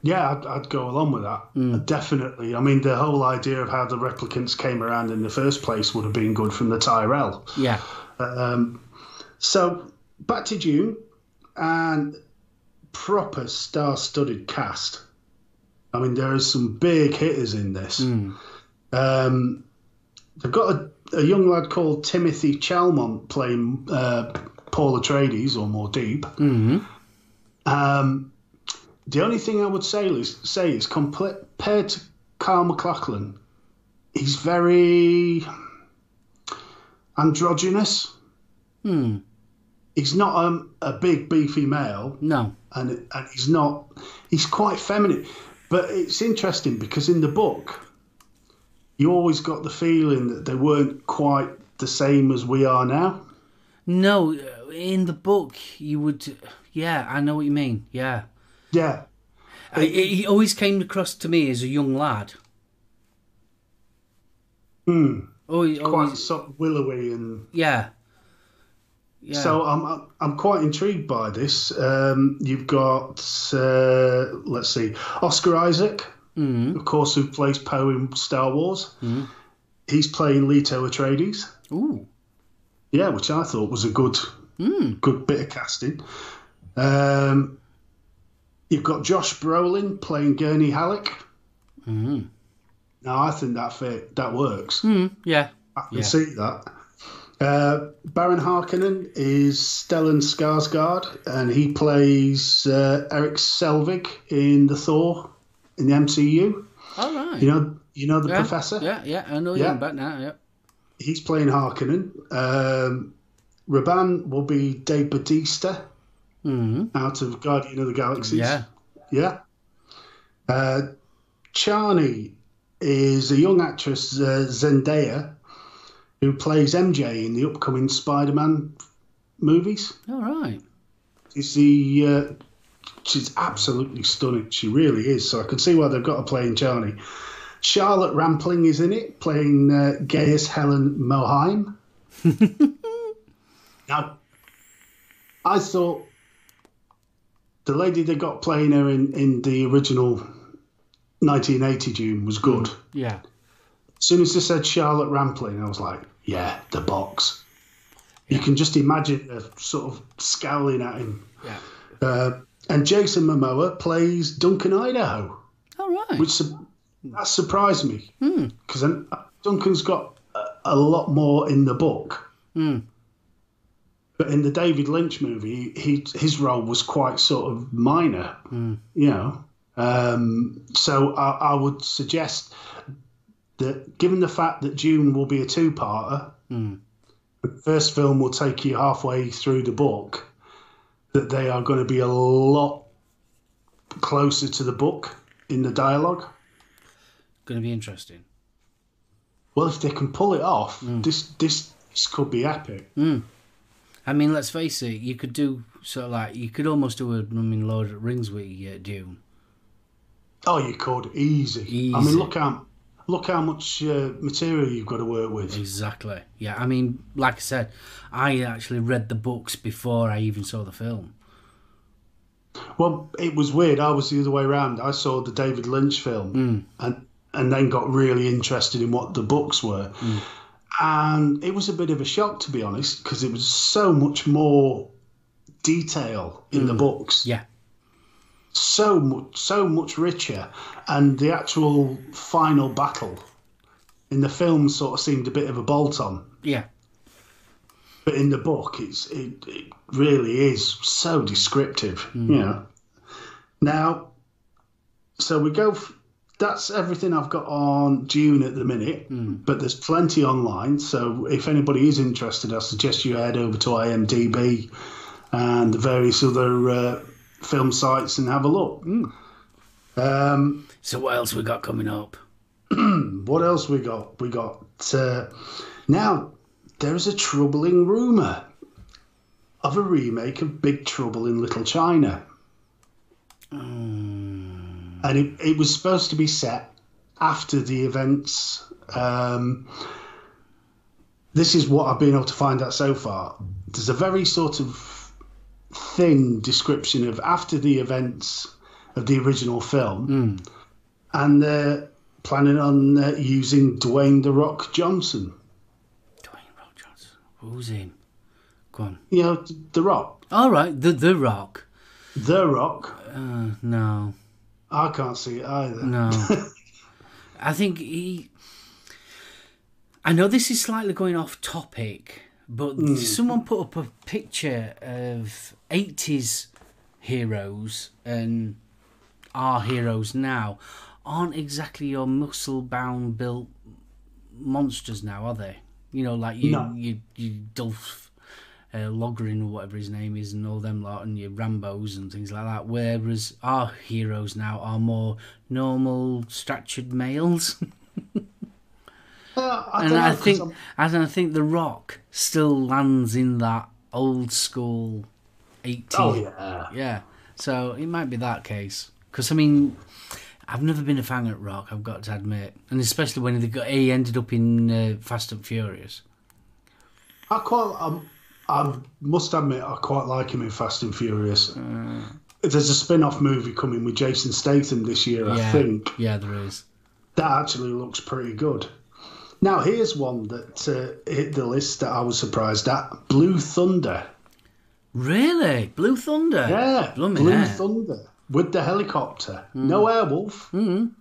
yeah. I'd, I'd go along with that Mm. definitely. I mean, the whole idea of how the replicants came around in the first place would have been good from the Tyrell. yeah Um, so back to Dune and proper star-studded cast. I mean, there is some big hitters in this. Um, they've got a, a young lad called Timothée Chalamet playing uh, Paul Atreides or Muad'Dib. Um, the only thing I would say is say is compared to Carl MacLachlan, he's very androgynous. hmm He's not um, a big beefy male, no and and he's not. He's quite feminine, but it's interesting because in the book, you always got the feeling that they weren't quite the same as we are now. No, in the book you would. Yeah, I know what you mean. Yeah, Yeah, I, he always came across to me as a young lad. Hmm. Always, quite always willowy and yeah, yeah. So I'm I'm- I'm quite intrigued by this. Um, you've got uh, let's see, Oscar Isaac, of course, who plays Poe in Star Wars. He's playing Leto Atreides. Ooh, Yeah, which I thought was a good good bit of casting. Um, you've got Josh Brolin playing Gurney Halleck. Now I think that fit that works. mm, yeah, I can Yeah. see that. Uh, Baron Harkonnen is Stellan Skarsgård, and he plays uh, Eric Selvig in the Thor in the MCU. all right. You know, you know the yeah, professor. Yeah, yeah, I know Yeah. back now. Yeah. He's playing Harkonnen. Um, Rabban will be Dave Batista hmm out of Guardian of the Galaxies. Yeah. Yeah. Uh, Chani is a young actress, uh, Zendaya, who plays MJ in the upcoming Spider Man movies. All right. You see, uh, she's absolutely stunning. She really is. So I can see why they've got her playing Chani. Charlotte Rampling is in it, playing uh, Gaius Helen Mohiam. now, I thought the lady they got playing her in, in the original 1980 Dune was good. Yeah. As soon as they said Charlotte Rampling, I was like, yeah, the box. You can just imagine her sort of scowling at him. Yeah. Uh, and Jason Momoa plays Duncan Idaho, All right. which that surprised me because Duncan's got a, a lot more in the book. But in the David Lynch movie, he his role was quite sort of minor, you know. Um, so I, I would suggest that, given the fact that Dune will be a two-parter, hmm. the first film will take you halfway through the book, that they are going to be a lot closer to the book in the dialogue. Going to be interesting. Well, if they can pull it off, this, this this could be epic. Hmm. I mean, let's face it. You could do sort of like you could almost do a I mean, Lord of the Rings with uh, Dune. Oh, you could easy. I mean, look how look how much uh, material you've got to work with. Exactly. Yeah. I mean, like I said, I actually read the books before I even saw the film. Well, it was weird. I was the other way around. I saw the David Lynch film mm. and and then got really interested in what the books were. Mm. and it was a bit of a shock to be honest because it was so much more detail in the mm. books Yeah. So much so much richer and the actual final battle in the film sort of seemed a bit of a bolt on. Yeah. but in the book it's it, it really is so descriptive you know. Now so we go f- that's everything i've got on dune at the minute but there's plenty online so if anybody is interested i suggest you head over to imdb and the various other uh, film sites and have a look um, So what else we got coming up? what else we got? We got uh, now. There is a troubling rumor of a remake of Big Trouble in Little China, and it, it was supposed to be set after the events. Um, this is what I've been able to find out so far. There's a very sort of thin description of after the events of the original film, and they're planning on uh, using Dwayne the Rock Johnson. Dwayne Rock Johnson. Who's him? Go on. You know, The Rock. All right. The The Rock. The Rock. Uh, no. I can't see it either. No. I think he. I know this is slightly going off topic, but someone put up a picture of 80s heroes and our heroes now aren't exactly your muscle bound built monsters now, are they? You know, like you, No. you, you Dolph uh, Logrin or whatever his name is, and all them lot, and your Rambos and things like that. Whereas our heroes now are more normal, statured males, Uh, I and know, I think, and I think The Rock still lands in that old school eighties. Oh, yeah. yeah. So it might be that case. Because I mean, I've never been a fan of Rock. I've got to admit, and especially when they got he ended up in uh, Fast and Furious. I quite. Um, I must admit, I quite like him in Fast and Furious. There's a spin off movie coming with Jason Statham this year, I think. yeah, there is. That actually looks pretty good. Now, here's one that uh, hit the list that I was surprised at Blue Thunder. Really, Blue Thunder. Yeah, Blue yeah. Thunder with the helicopter. No Airwolf, mm.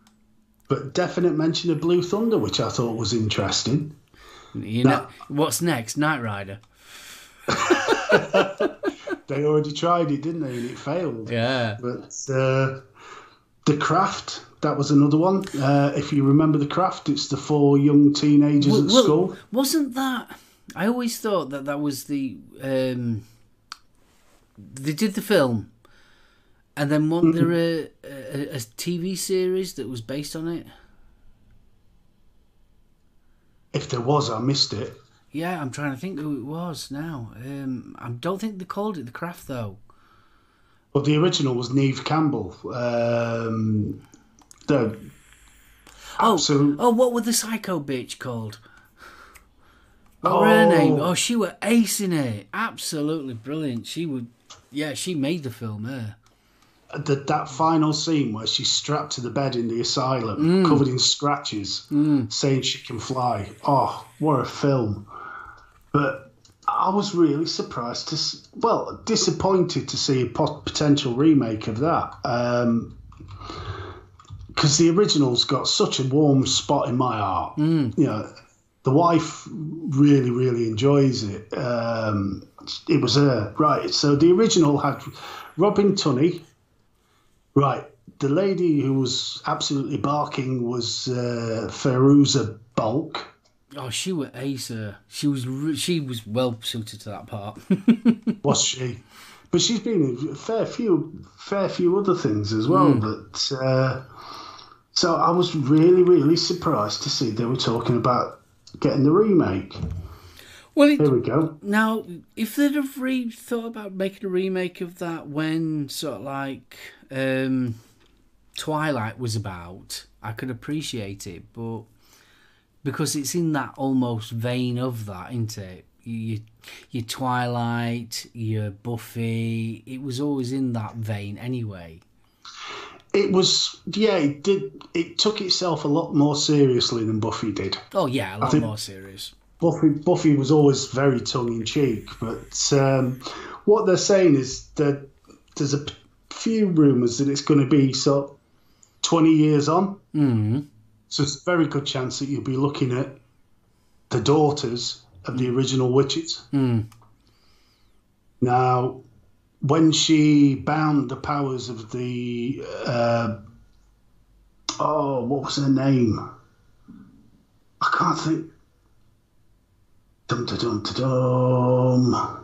but definite mention of Blue Thunder, which I thought was interesting. You know what's next? Knight Rider. They already tried it, didn't they? And it failed. Yeah. But uh, the craft, that was another one. Uh, if you remember the craft, it's the four young teenagers Well, at well, school. Wasn't that? I always thought that that was the. Um, they did the film, and then wasn't there a, a, a TV series that was based on it? If there was, I missed it. Yeah, I'm trying to think who it was now. Um, I don't think they called it the craft though. But the original was Neve Campbell. Um, the, Oh, oh, what were the psycho bitch called? What were her name? Oh. Oh, she were ace in it. Absolutely brilliant. She would, yeah, she made the film. Yeah. the, that final scene where she's strapped to the bed in the asylum, mm. covered in scratches, mm. saying she can fly. Oh, what a film! But I was really surprised to, well, disappointed to see a pot- potential remake of that. Um, because the original's got such a warm spot in my heart. Mm. You know, the wife really, really enjoys it. Um, it was her, right? So the original had Robin Tunney, Right. The lady who was absolutely barking was uh, Fairuza Balk. Oh, she were ace. She was re- she was well suited to that part. Was she? But she's been in a fair few, fair few other things as well. But uh, so I was really, really surprised to see they were talking about getting the remake. well, it, Here we go. now if they'd have re- thought about making a remake of that when sort of like um, Twilight was about, I could appreciate it, but because it's in that almost vein of that, isn't it? You, your Twilight, your Buffy, it was always in that vein anyway. It was, yeah, it did. It took itself a lot more seriously than Buffy did. Oh yeah, a lot more serious. Buffy Buffy was always very tongue in cheek, but um, what they're saying is that there's a few rumours that it's going to be sort of 20 years on. Mm. So it's a very good chance that you'll be looking at the daughters of the original witches. Mm. Now, when she bound the powers of the uh, oh, what was her name? I can't think. Dum dum dum dum.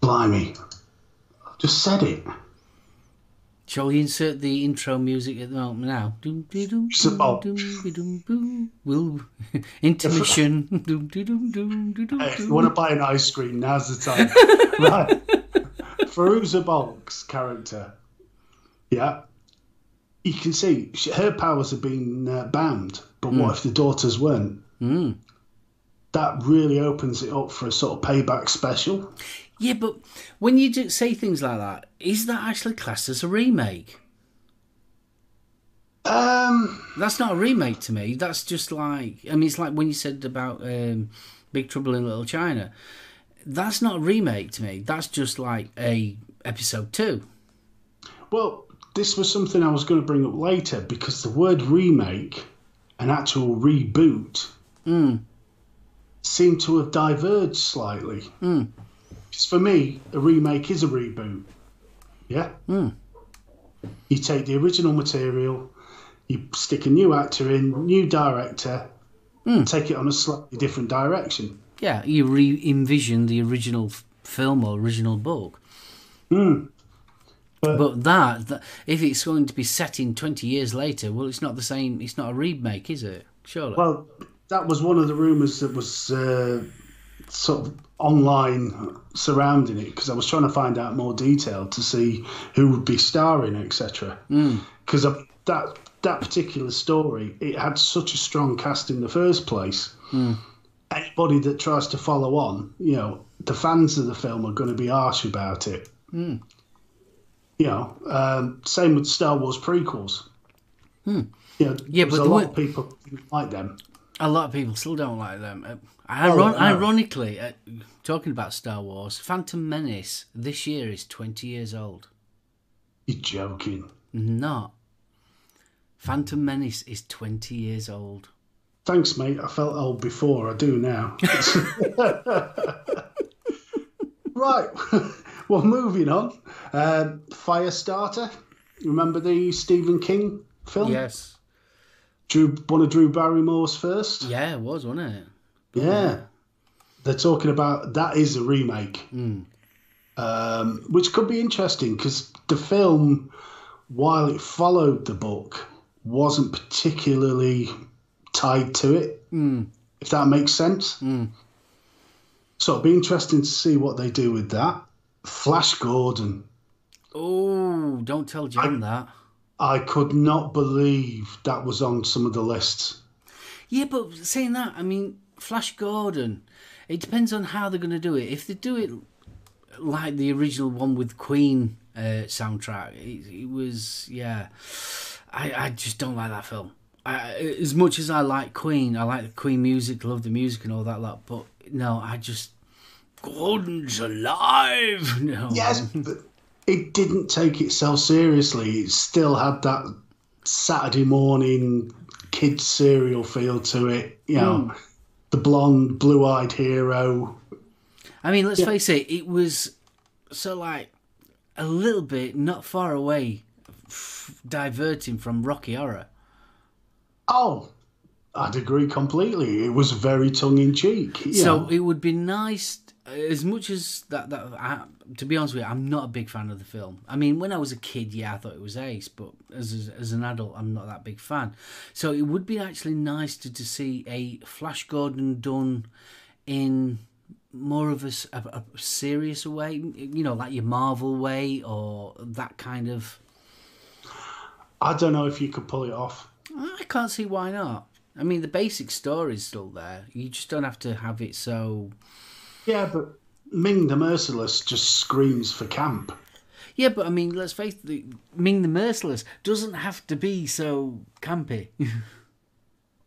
Blimey, I've just said it. Shall we insert the intro music at the moment now? Doom, dee, doom, doom, doom, doom. We'll intermission. Doom, doom, doom, doom, Hey, if you want to buy an ice cream, now's the time. right. Fairuza Balk's character, yeah, you can see she, her powers have been uh, bound, but what if the daughters weren't? Mm. That really opens it up for a sort of payback special. Yeah, but when you do say things like that, is that actually classed as a remake? Um, That's not a remake to me. That's just like I mean, it's like when you said about um, Big Trouble in Little China. That's not a remake to me. That's just like a episode two. well, this was something I was going to bring up later because the word remake, an actual reboot, Mm. seemed to have diverged slightly. Mm. Because for me, a remake is a reboot. Yeah? Mm. You take the original material, you stick a new actor in, new director, Mm. take it on a slightly different direction. Yeah, you re-envision the original f- film or original book. Mm. But- But that, that, if it's going to be set in twenty years later, well, it's not the same. It's not a remake, is it? Surely. Well, that was one of the rumours that was uh, sort of online surrounding it because I was trying to find out more detail to see who would be starring, etc. Mm. Because that that particular story, it had such a strong cast in the first place. Mm. Anybody that tries to follow on, you know, the fans of the film are going to be harsh about it. Mm. You know, um, same with Star Wars prequels. Hmm. You know, Yeah, but a lot of people like them. A lot of people still don't like them. Uh, Oh, iron- no. Ironically, uh, talking about Star Wars, Phantom Menace this year is 20 years old. You're joking. Not. Phantom Menace is 20 years old. Thanks, mate. I felt old before. I do now. right. well, moving on. Um, Firestarter. Remember the Stephen King film? Yes. Drew, one of Drew Barrymore's first. Yeah, it was, wasn't it? Yeah. They're talking about that is a remake, Mm. um, which could be interesting because the film, while it followed the book, wasn't particularly tied to it. Mm. If that makes sense. Mm. So it'll be interesting to see what they do with that. Flash Gordon. Oh, don't tell John that. I could not believe that was on some of the lists. Yeah, but saying that, I mean, Flash Gordon, it depends on how they're going to do it. If they do it like the original one with Queen uh, soundtrack, it, it was, yeah. I, I just don't like that film. I, as much as I like Queen, I like the Queen music, love the music and all that lot, but no, I just. Gordon's alive! No. Yes, but it didn't take itself seriously. It still had that Saturday morning kids serial feel to it. You know, hmm. the blonde, blue eyed hero. I mean, let's face it, it was so like a little bit not far away, f- diverting from Rocky Horror. Oh, I'd agree completely. It was very tongue in cheek. So it would be nice, as much as that. That I, to be honest with you, I'm not a big fan of the film. I mean, when I was a kid, yeah, I thought it was ace, but as as an adult, I'm not that big fan. So it would be actually nice to, to see a Flash Gordon done in more of a serious way, you know, like your Marvel way or that kind of. I don't know if you could pull it off. I can't see why not. I mean, the basic story's still there. You just don't have to have it so. Yeah, but Ming the Merciless just screams for camp. Yeah, but I mean, let's face it, Ming the Merciless doesn't have to be so campy.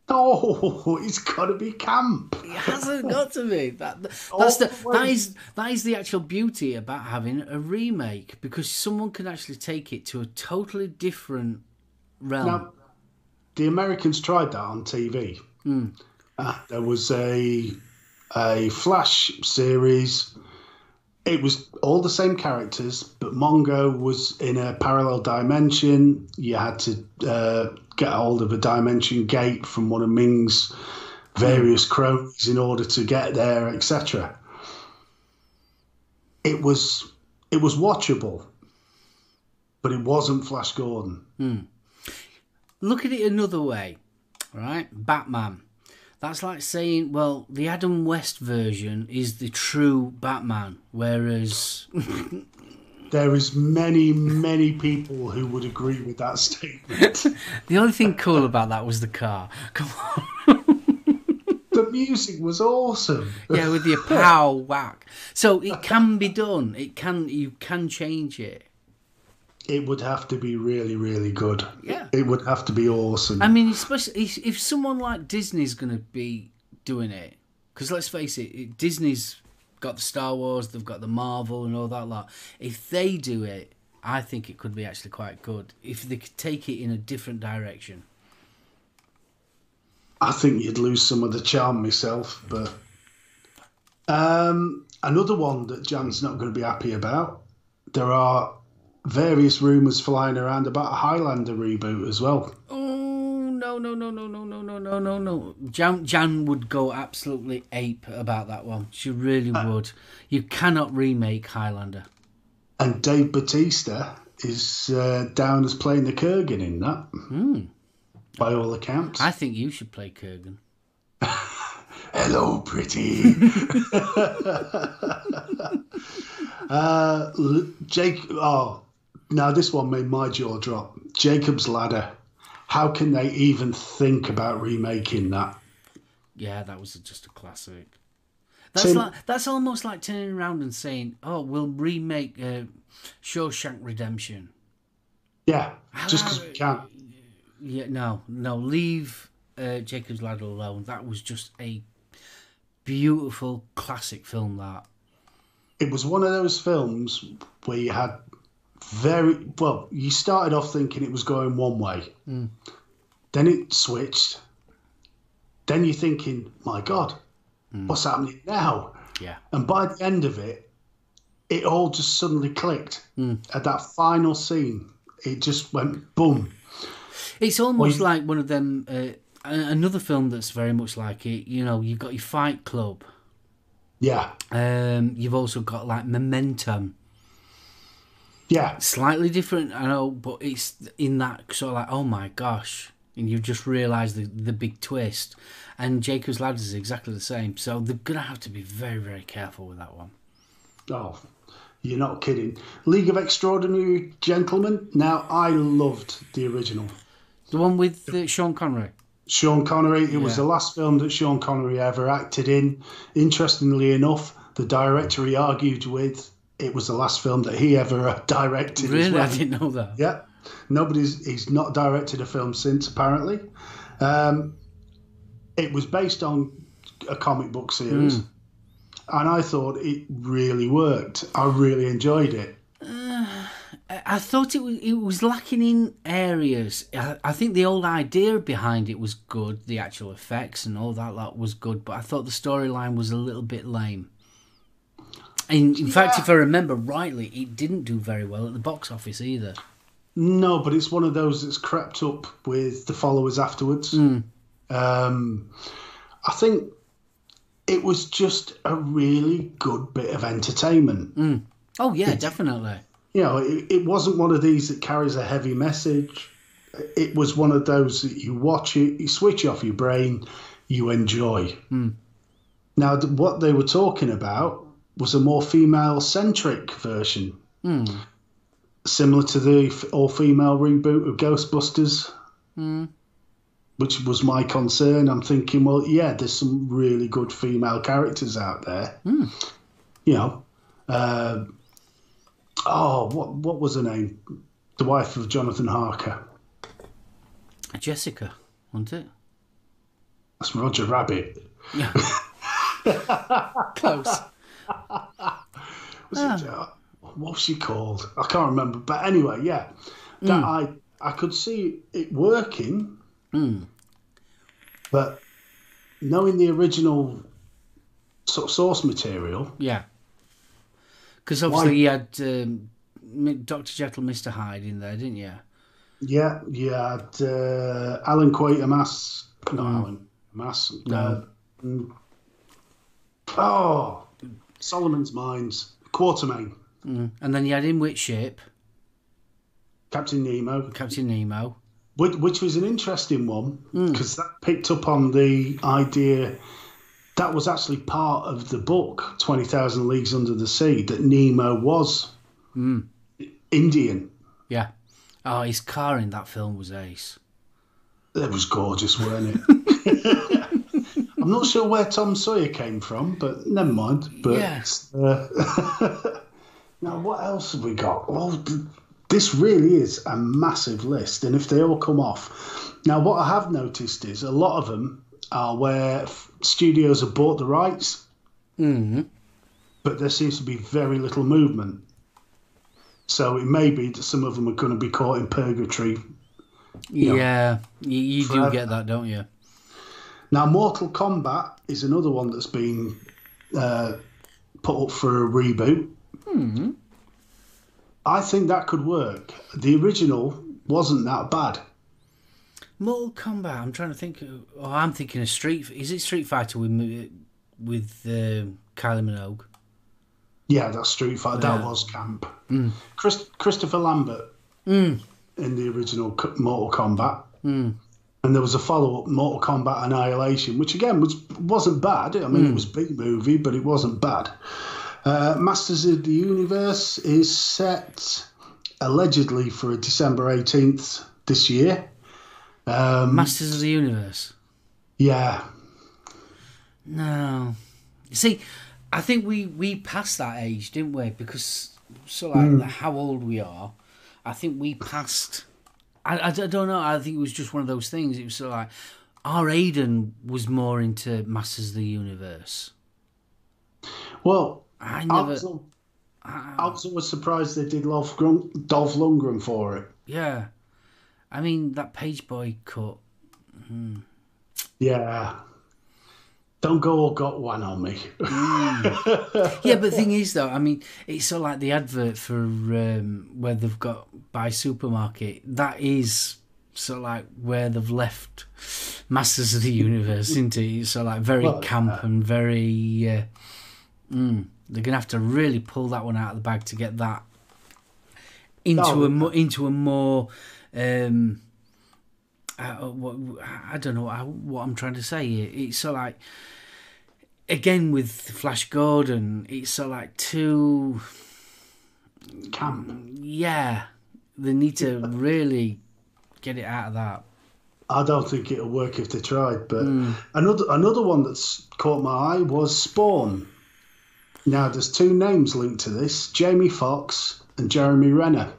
No, it's got to be camp. It hasn't got to be. That, Oh, that's the, oh, that is that is the actual beauty about having a remake because someone can actually take it to a totally different realm. Now, the Americans tried that on TV. Uh, there was a a Flash series. It was all the same characters, but Mongo was in a parallel dimension. You had to uh, get hold of a dimension gate from one of Ming's various cronies in order to get there, etc. It was it was watchable, but it wasn't Flash Gordon. Look at it another way, right? Batman. That's like saying, well, the Adam West version is the true Batman, whereas There is many, many people who would agree with that statement. the only thing cool about that was the car. Come on. the music was awesome. yeah, with your pow whack. So it can be done. It can you can change it. It would have to be really, really good. Yeah. It would have to be awesome. I mean, especially if, if someone like Disney's going to be doing it, because let's face it, it, Disney's got the Star Wars, they've got the Marvel and all that lot. If they do it, I think it could be actually quite good if they could take it in a different direction. I think you'd lose some of the charm myself, but um, another one that Jan's not going to be happy about. There are various rumours flying around about a Highlander reboot as well. Oh no no no no no no no no no no! Jan Jan would go absolutely ape about that one. She really would. You cannot remake Highlander. And Dave Batista is uh, down as playing the Kurgan in that, by all accounts. I think you should play Kurgan. Hello, pretty. uh, Jake. Oh, now this one made my jaw drop. Jacob's Ladder. How can they even think about remaking that? Yeah, that was just a classic. That's Tim- like that's almost like turning around and saying, "Oh, we'll remake uh, Shawshank Redemption." Yeah, just because we can. Yeah, no, no, leave uh, Jacob's Ladder alone. That was just a beautiful classic film. That It was one of those films where you had very well. You started off thinking it was going one way, then it switched. Then you're thinking, "My God, what's happening now?" yeah, And by the end of it, it all just suddenly clicked. At that final scene, it just went boom. it's almost you- like one of them. Uh, another film that's very much like it. You know, you've got your Fight Club. Yeah, Um, you've also got like Momentum. Yeah, slightly different, I know, but it's in that sort of like, oh my gosh, and you just realise the the big twist. And Jacob's Ladder is exactly the same, so they're gonna have to be very very careful with that one. Oh, you're not kidding. League of Extraordinary Gentlemen. Now, I loved the original. The one with uh, Sean Connery. Sean Connery. It was the last film that Sean Connery ever acted in. Interestingly enough, the director he argued with, it was the last film that he ever uh, directed. Really. I didn't know that. Yeah, nobody's. He's not directed a film since apparently. Um, it was based on a comic book series, and I thought it really worked. I really enjoyed it. I- I thought it was it was lacking in areas. I, I think the old idea behind it was good, the actual effects and all that lot was good, but I thought the storyline was a little bit lame. In, in fact, if I remember rightly, it didn't do very well at the box office either. No, but it's one of those that's crept up with the followers afterwards. Hmm. Um, I think it was just a really good bit of entertainment. Hmm. Oh yeah, definitely. you know, it, it wasn't one of these that carries a heavy message. It was one of those that you watch it, you switch off your brain, you enjoy. Hmm. Now, th- what they were talking about was a more female centric version, hmm. similar to the all female reboot of Ghostbusters, hmm. which was my concern. I'm thinking, well, yeah, there's some really good female characters out there. Hmm. You know, uh, oh, what what was her name? The wife of Jonathan Harker. Jessica, wasn't it? That's Roger Rabbit. Yeah. Close. Was it, uh, what was she called? I can't remember. But anyway, yeah, that I I could see it working, but knowing the original sort of source material, Yeah. Because obviously you had um, Dr. Jekyll, Mr. Hyde in there, didn't you? yeah, you had uh, Alan Quatermass, not Alan Mass, No. uh, mm, oh, Solomon's Mines, Quatermain, mm. And then you had In Which Ship, Captain Nemo, Captain Nemo. which, which was an interesting one mm. because that picked up on the idea that was actually part of the book 20,000 Leagues Under the Sea that Nemo was mm. Indian. Yeah. Oh, his car in that film was ace. It was gorgeous, weren't it? I'm not sure where Tom Sawyer came from, but never mind. But Yeah. uh, now, what else have we got? Well, this really is a massive list, and if they all come off, now what I have noticed is a lot of them are where studios have bought the rights, Mm. but there seems to be very little movement. So it may be that some of them are going to be caught in purgatory know, Yeah. You, you do get that, don't you? Now, Mortal Kombat is another one that's been uh, put up for a reboot. I think that could work. The original wasn't that bad. Mortal Kombat. I'm trying to think. Of, oh, I'm thinking of Street. Is it Street Fighter with with um, Kylie Minogue? Yeah, that's Street Fighter. That was camp. Chris, Christopher Lambert in the original Mortal Kombat. And there was a follow up, Mortal Kombat Annihilation, which again was wasn't bad. I mean, it was a big movie, but it wasn't bad. Uh, Masters of the Universe is set allegedly for a December eighteenth this year. Um, Masters of the Universe. yeah, No. See, I think we we passed that age, didn't we? Because so like how old we are, I think we passed. I, I, don't know. I think it was just one of those things. It was sort of like our Aiden was more into Masters of the Universe. Well, I never. was, al- I was surprised they did Dolph, Grun- Dolph Lundgren for it. Yeah, I mean that Page Boy cut. Hmm. Yeah. Don't go all Gok Wan on me. Yeah, but the thing is, though, I mean, it's sort of like the advert for um, where they've got buy supermarket. That is sort of like where they've left Masters of the Universe, isn't it? It's sort of like very Well, camp and very. Uh, mm, they're gonna have to really pull that one out of the bag to get that into Oh, a into a more. Um, uh, what, I don't know what I'm trying to say. It's sort of like again with Flash Gordon, it's sort of like too Camp. yeah. They need to really get it out of that. I don't think it'll work if they tried. But another another one that's caught my eye was Spawn. Now there's two names linked to this: Jamie Foxx and Jeremy Renner.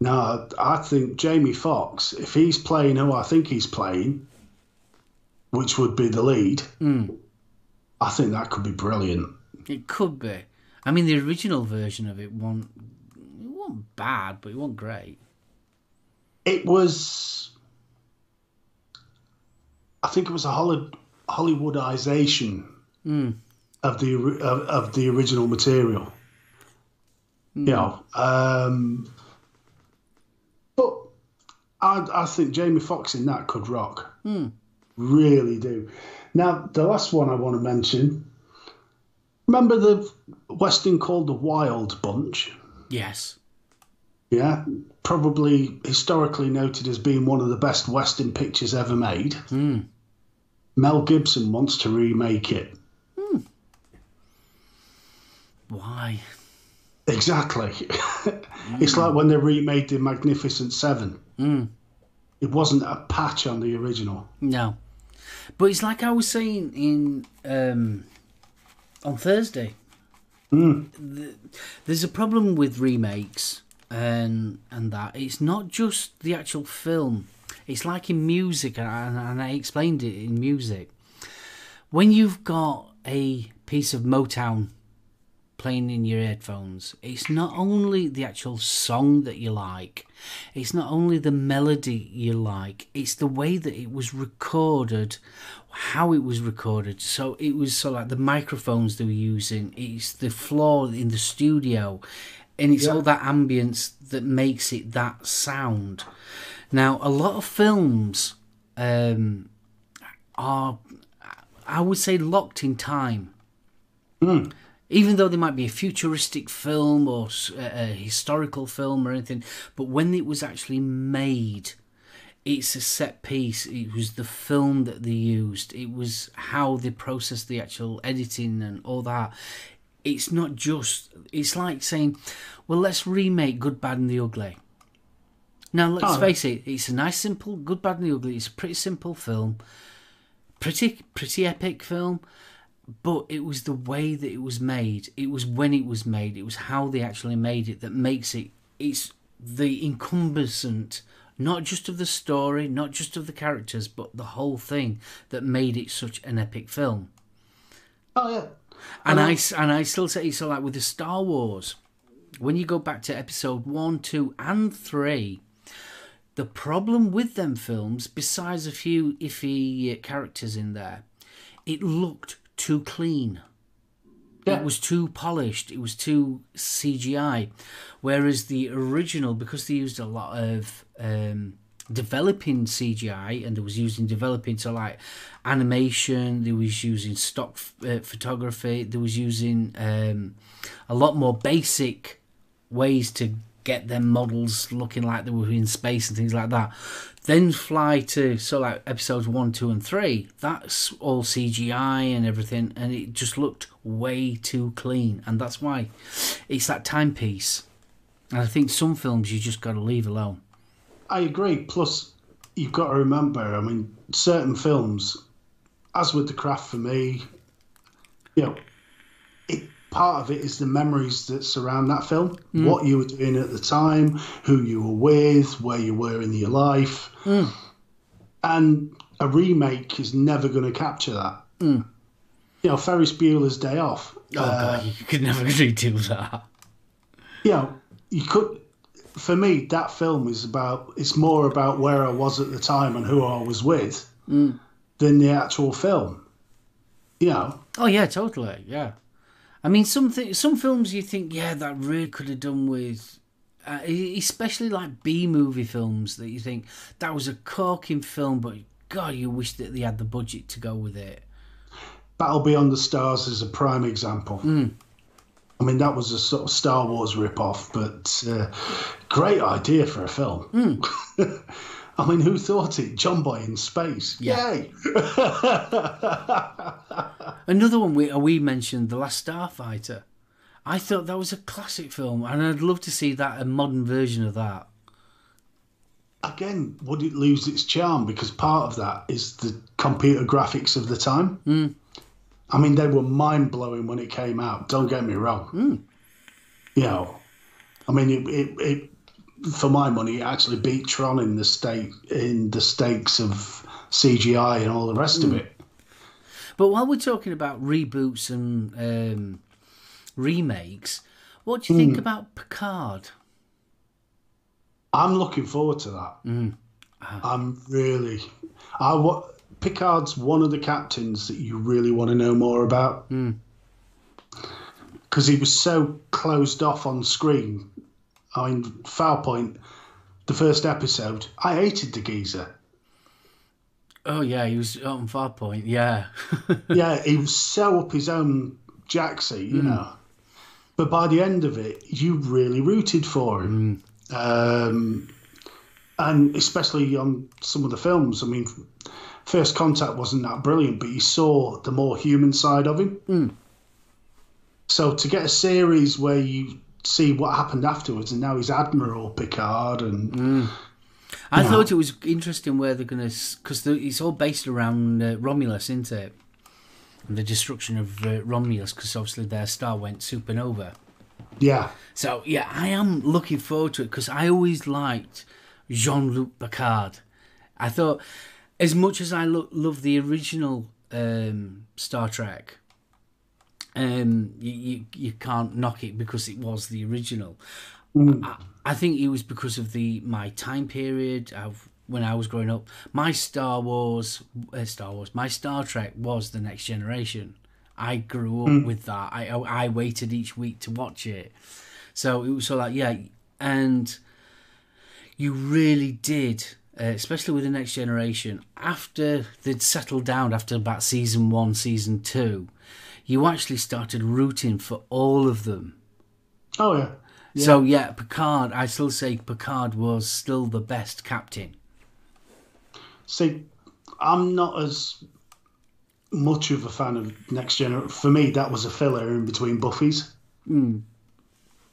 Now I think Jamie Foxx, if he's playing who I think he's playing, which would be the lead, hmm. I think that could be brilliant. It could be. I mean, the original version of it wasn't it wasn't bad, but it wasn't great. It was. I think it was a Holly, Hollywoodization hmm. of the of, of the original material. Hmm. You know, um, I I think Jamie Foxx in that could rock. Hmm. Really do. Now the last one I want to mention. Remember the western called the Wild Bunch? Yes. Yeah, probably historically noted as being one of the best Western pictures ever made. Hmm. Mel Gibson wants to remake it. Hmm. Why? Exactly. it's like when they remade The Magnificent Seven. It wasn't a patch on the original. No. But it's like I was saying in um, on Thursday. The- there's a problem with remakes and and that it's not just the actual film It's like in music, and I, and I explained it in music. When you've got a piece of Motown playing in your headphones, it's not only the actual song that you like, it's not only the melody you like, it's the way that it was recorded, how it was recorded. So it was so like the microphones they were using, it's the floor in the studio, and it's Yeah. all that ambience that makes it that sound. Now, a lot of films um, are, I would say, locked in time. Even though they might be a futuristic film or a historical film or anything, but when it was actually made, it's a set piece. It was the film that they used. It was how they processed the actual editing and all that. It's not just. It's like saying, "Well, let's remake Good, Bad, and the Ugly." Now, let's Oh. face it. It's a nice, simple Good, Bad, and the Ugly. It's a pretty simple film, pretty, pretty epic film. But it was the way that it was made. It was when it was made. It was how they actually made it that makes it. It's the encompassant, not just of the story, not just of the characters, but the whole thing that made it such an epic film. Oh yeah. And And I, I- and I still say so like with the Star Wars, when you go back to episode one, two, and three, the problem with them films, besides a few iffy uh, characters in there, it looked too clean. Yeah. It was too polished. It was too CGI. Whereas the original, because they used a lot of um, developing CGI and they was using developing so like animation, they was using stock uh, photography, they was using um, a lot more basic ways to get their models looking like they were in space and things like that. Then fly to so like episodes one, two, and three. That's all CGI and everything, and it just looked way too clean, and that's why it's that timepiece. And I think some films you just got to leave alone. I agree. Plus, you've got to remember. I mean, certain films, as with the craft for me, you know, part of it is the memories that surround that film. What you were doing at the time, who you were with, where you were in your life, hmm. and a remake is never going to capture that. Hmm. You know, Ferris Bueller's Day Off. Oh uh, god, you could never redo that. you know, you could. For me, that film is about. It's more about where I was at the time and who I was with, hmm. than the actual film. You know, Oh yeah, totally. Yeah, I mean, some thi- some films you think, yeah, that really could have done with, uh, especially like B movie films that you think that was a corking film, but God, you wish that they had the budget to go with it. Battle Beyond the Stars is a prime example. I mean, that was a sort of Star Wars rip-off, but uh, great idea for a film. I mean, who thought it? John Boy in space. Yeah. Yay! Another one we uh, we mentioned, The Last Starfighter. I thought that was a classic film, and I'd love to see that a modern version of that. Again, would it lose its charm? Because part of that is the computer graphics of the time. I mean, they were mind blowing when it came out. Don't get me wrong. You know, I mean, it, it, it for my money, actually beat Tron in the state in the stakes of CGI and all the rest of hmm. it. But while we're talking about reboots and um, remakes, what do you think hmm. about Picard? I'm looking forward to that. Hmm. Ah. I'm really. I wa- Picard's one of the captains that you really want to know more about because he was so closed off on screen. I mean, Farpoint. The first episode, I hated the geezer. Oh yeah, he was on Farpoint. Yeah, yeah, he was so up his own jacksie, you hmm. know. But by the end of it, you really rooted for him. Hmm. Um, and especially on some of the films. I mean, First Contact wasn't that brilliant, but you saw the more human side of him. Hmm. So to get a series where you see what happened afterwards, and now he's Admiral Picard, and I thought it was interesting where they're gonna because it's all based around uh, Romulus, isn't it? And the destruction of uh, Romulus, because obviously their star went supernova. yeah, So yeah, I am looking forward to it because I always liked Jean-Luc Picard, I thought, as much as I lo- love the original um, Star Trek, um, you, you you can't knock it because it was the original. I, I think it was because of the my time period of when I was growing up. My Star Wars, uh, Star Wars, my Star Trek was the Next Generation. I grew up with that. I, I I waited each week to watch it, so it was so like yeah, and you really did, uh, especially with the Next Generation. After they'd settled down after about season one, season two, you actually started rooting for all of them. Oh yeah. So yeah, Picard. I still say Picard was still the best captain. See, I'm not as much of a fan of Next Generation. For me, that was a filler in between Buffy's. Mm.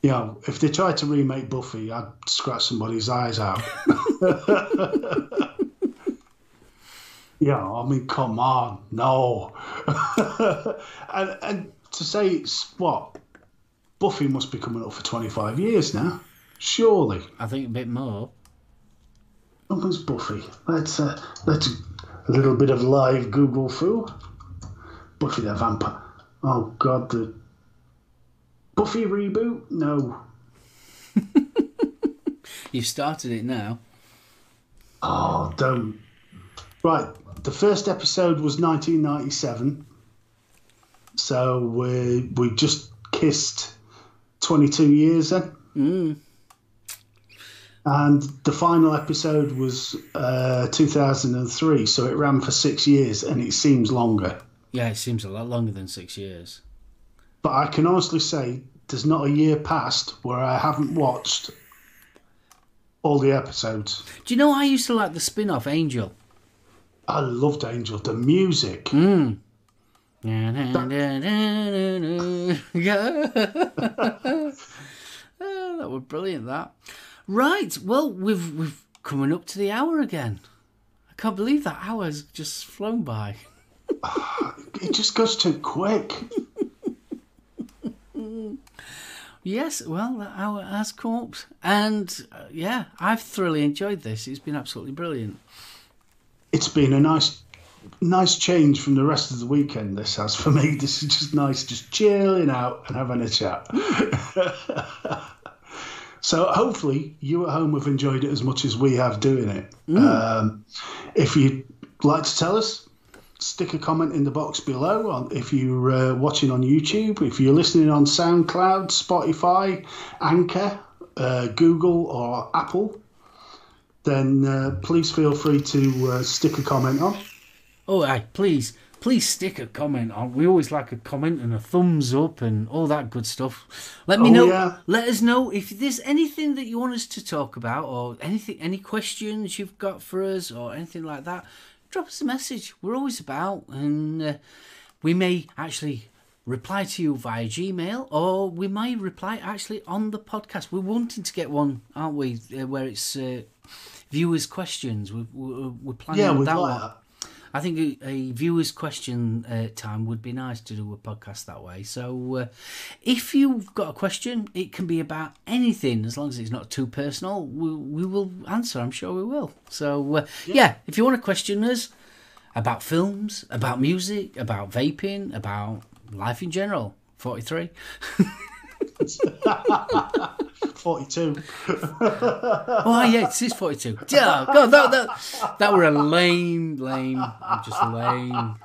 You know, if they tried to remake Buffy, I'd scratch somebody's eyes out. yeah, I mean, come on, no. and, and to say it's what Buffy must be coming up for 25 years now, surely. I think a bit more. Was Buffy? Let's uh, let's a little bit of live Google through. Buffy the Vampire. Oh God, the Buffy reboot? No. You've started it now. Oh, don't. Right, the first episode was 1997, so we we just kissed 22 years then. Mm. And the final episode was uh, 2003, so it ran for six years, and it seems longer. Yeah, it seems a lot longer than six years. But I can honestly say there's not a year passed where I haven't watched all the episodes. Do you know I used to like the spin-off Angel? I loved Angel. The music. Mm. Oh, that was brilliant. That right. Well, we've we've coming up to the hour again. I can't believe that hour's just flown by. It just goes too quick. Yes, well, that hour has come up, and uh, yeah, I've thoroughly enjoyed this. It's been absolutely brilliant. It's been a nice, nice change from the rest of the weekend. This has for me. This is just nice, just chilling out and having a chat. so hopefully you at home have enjoyed it as much as we have doing it. Um, if you'd like to tell us, stick a comment in the box below. On if you're uh, watching on YouTube, if you're listening on SoundCloud, Spotify, Anchor, uh, Google, or Apple, then uh, please feel free to uh, stick a comment on. Oh, aye, please, please stick a comment on. We always like a comment and a thumbs up and all that good stuff. Let me Oh, know. yeah. Let us know if there's anything that you want us to talk about, or anything, any questions you've got for us, or anything like that. Drop us a message. We're always about, and uh, we may actually reply to you via Gmail, or we may reply actually on the podcast. We're wanting to get one, aren't we? Uh, where it's uh, viewers' questions. We, we, we're planning Yeah, on that like one. that. I think a, a viewer's question uh, time would be nice to do a podcast that way. So, uh, if you've got a question, it can be about anything as long as it's not too personal. We, we will answer. I'm sure we will. So, uh, yeah. if you want to question us about films, about music, about vaping, about life in general, 43. 42. Oh, yeah, it is 42. Yeah, God, that, that, that were a lame, lame. I'm just lame.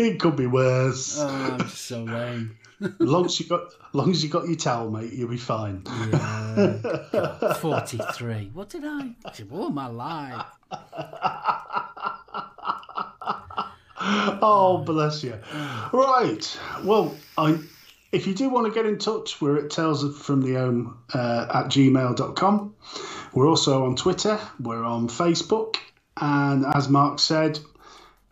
It could be worse. Oh, I'm just so lame. long as you got, long as you got your towel, mate, you'll be fine. Yeah, God, 43. What did I? Am I like? Oh, bless you. Right. Well, I, if you do want to get in touch, we're at tales from the home uh, at gmail.com. We're also on Twitter, we're on Facebook, and as Mark said,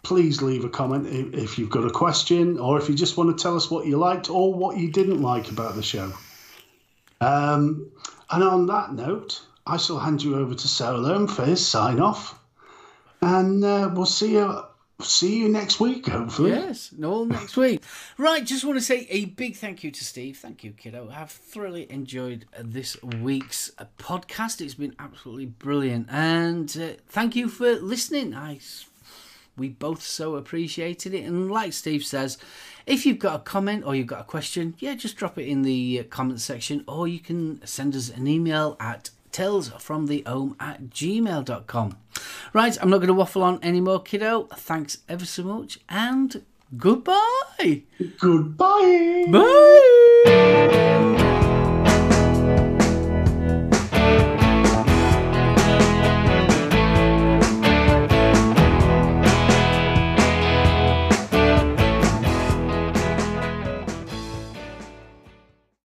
please leave a comment if, if you've got a question or if you just want to tell us what you liked or what you didn't like about the show. Um, and on that note, I shall hand you over to Solome for his sign off, and uh, we'll see you see you next week, hopefully. Yes, all next week. Right, just want to say a big thank you to Steve. Thank you, kiddo. I've thoroughly enjoyed this week's podcast. It's been absolutely brilliant. And uh, thank you for listening. I, we both so appreciated it. And like Steve says, if you've got a comment or you've got a question, yeah, just drop it in the uh, comment section or you can send us an email at tellsfromtheome at gmail.com. Right, I'm not going to waffle on anymore, kiddo. Thanks ever so much and goodbye. Goodbye. Bye.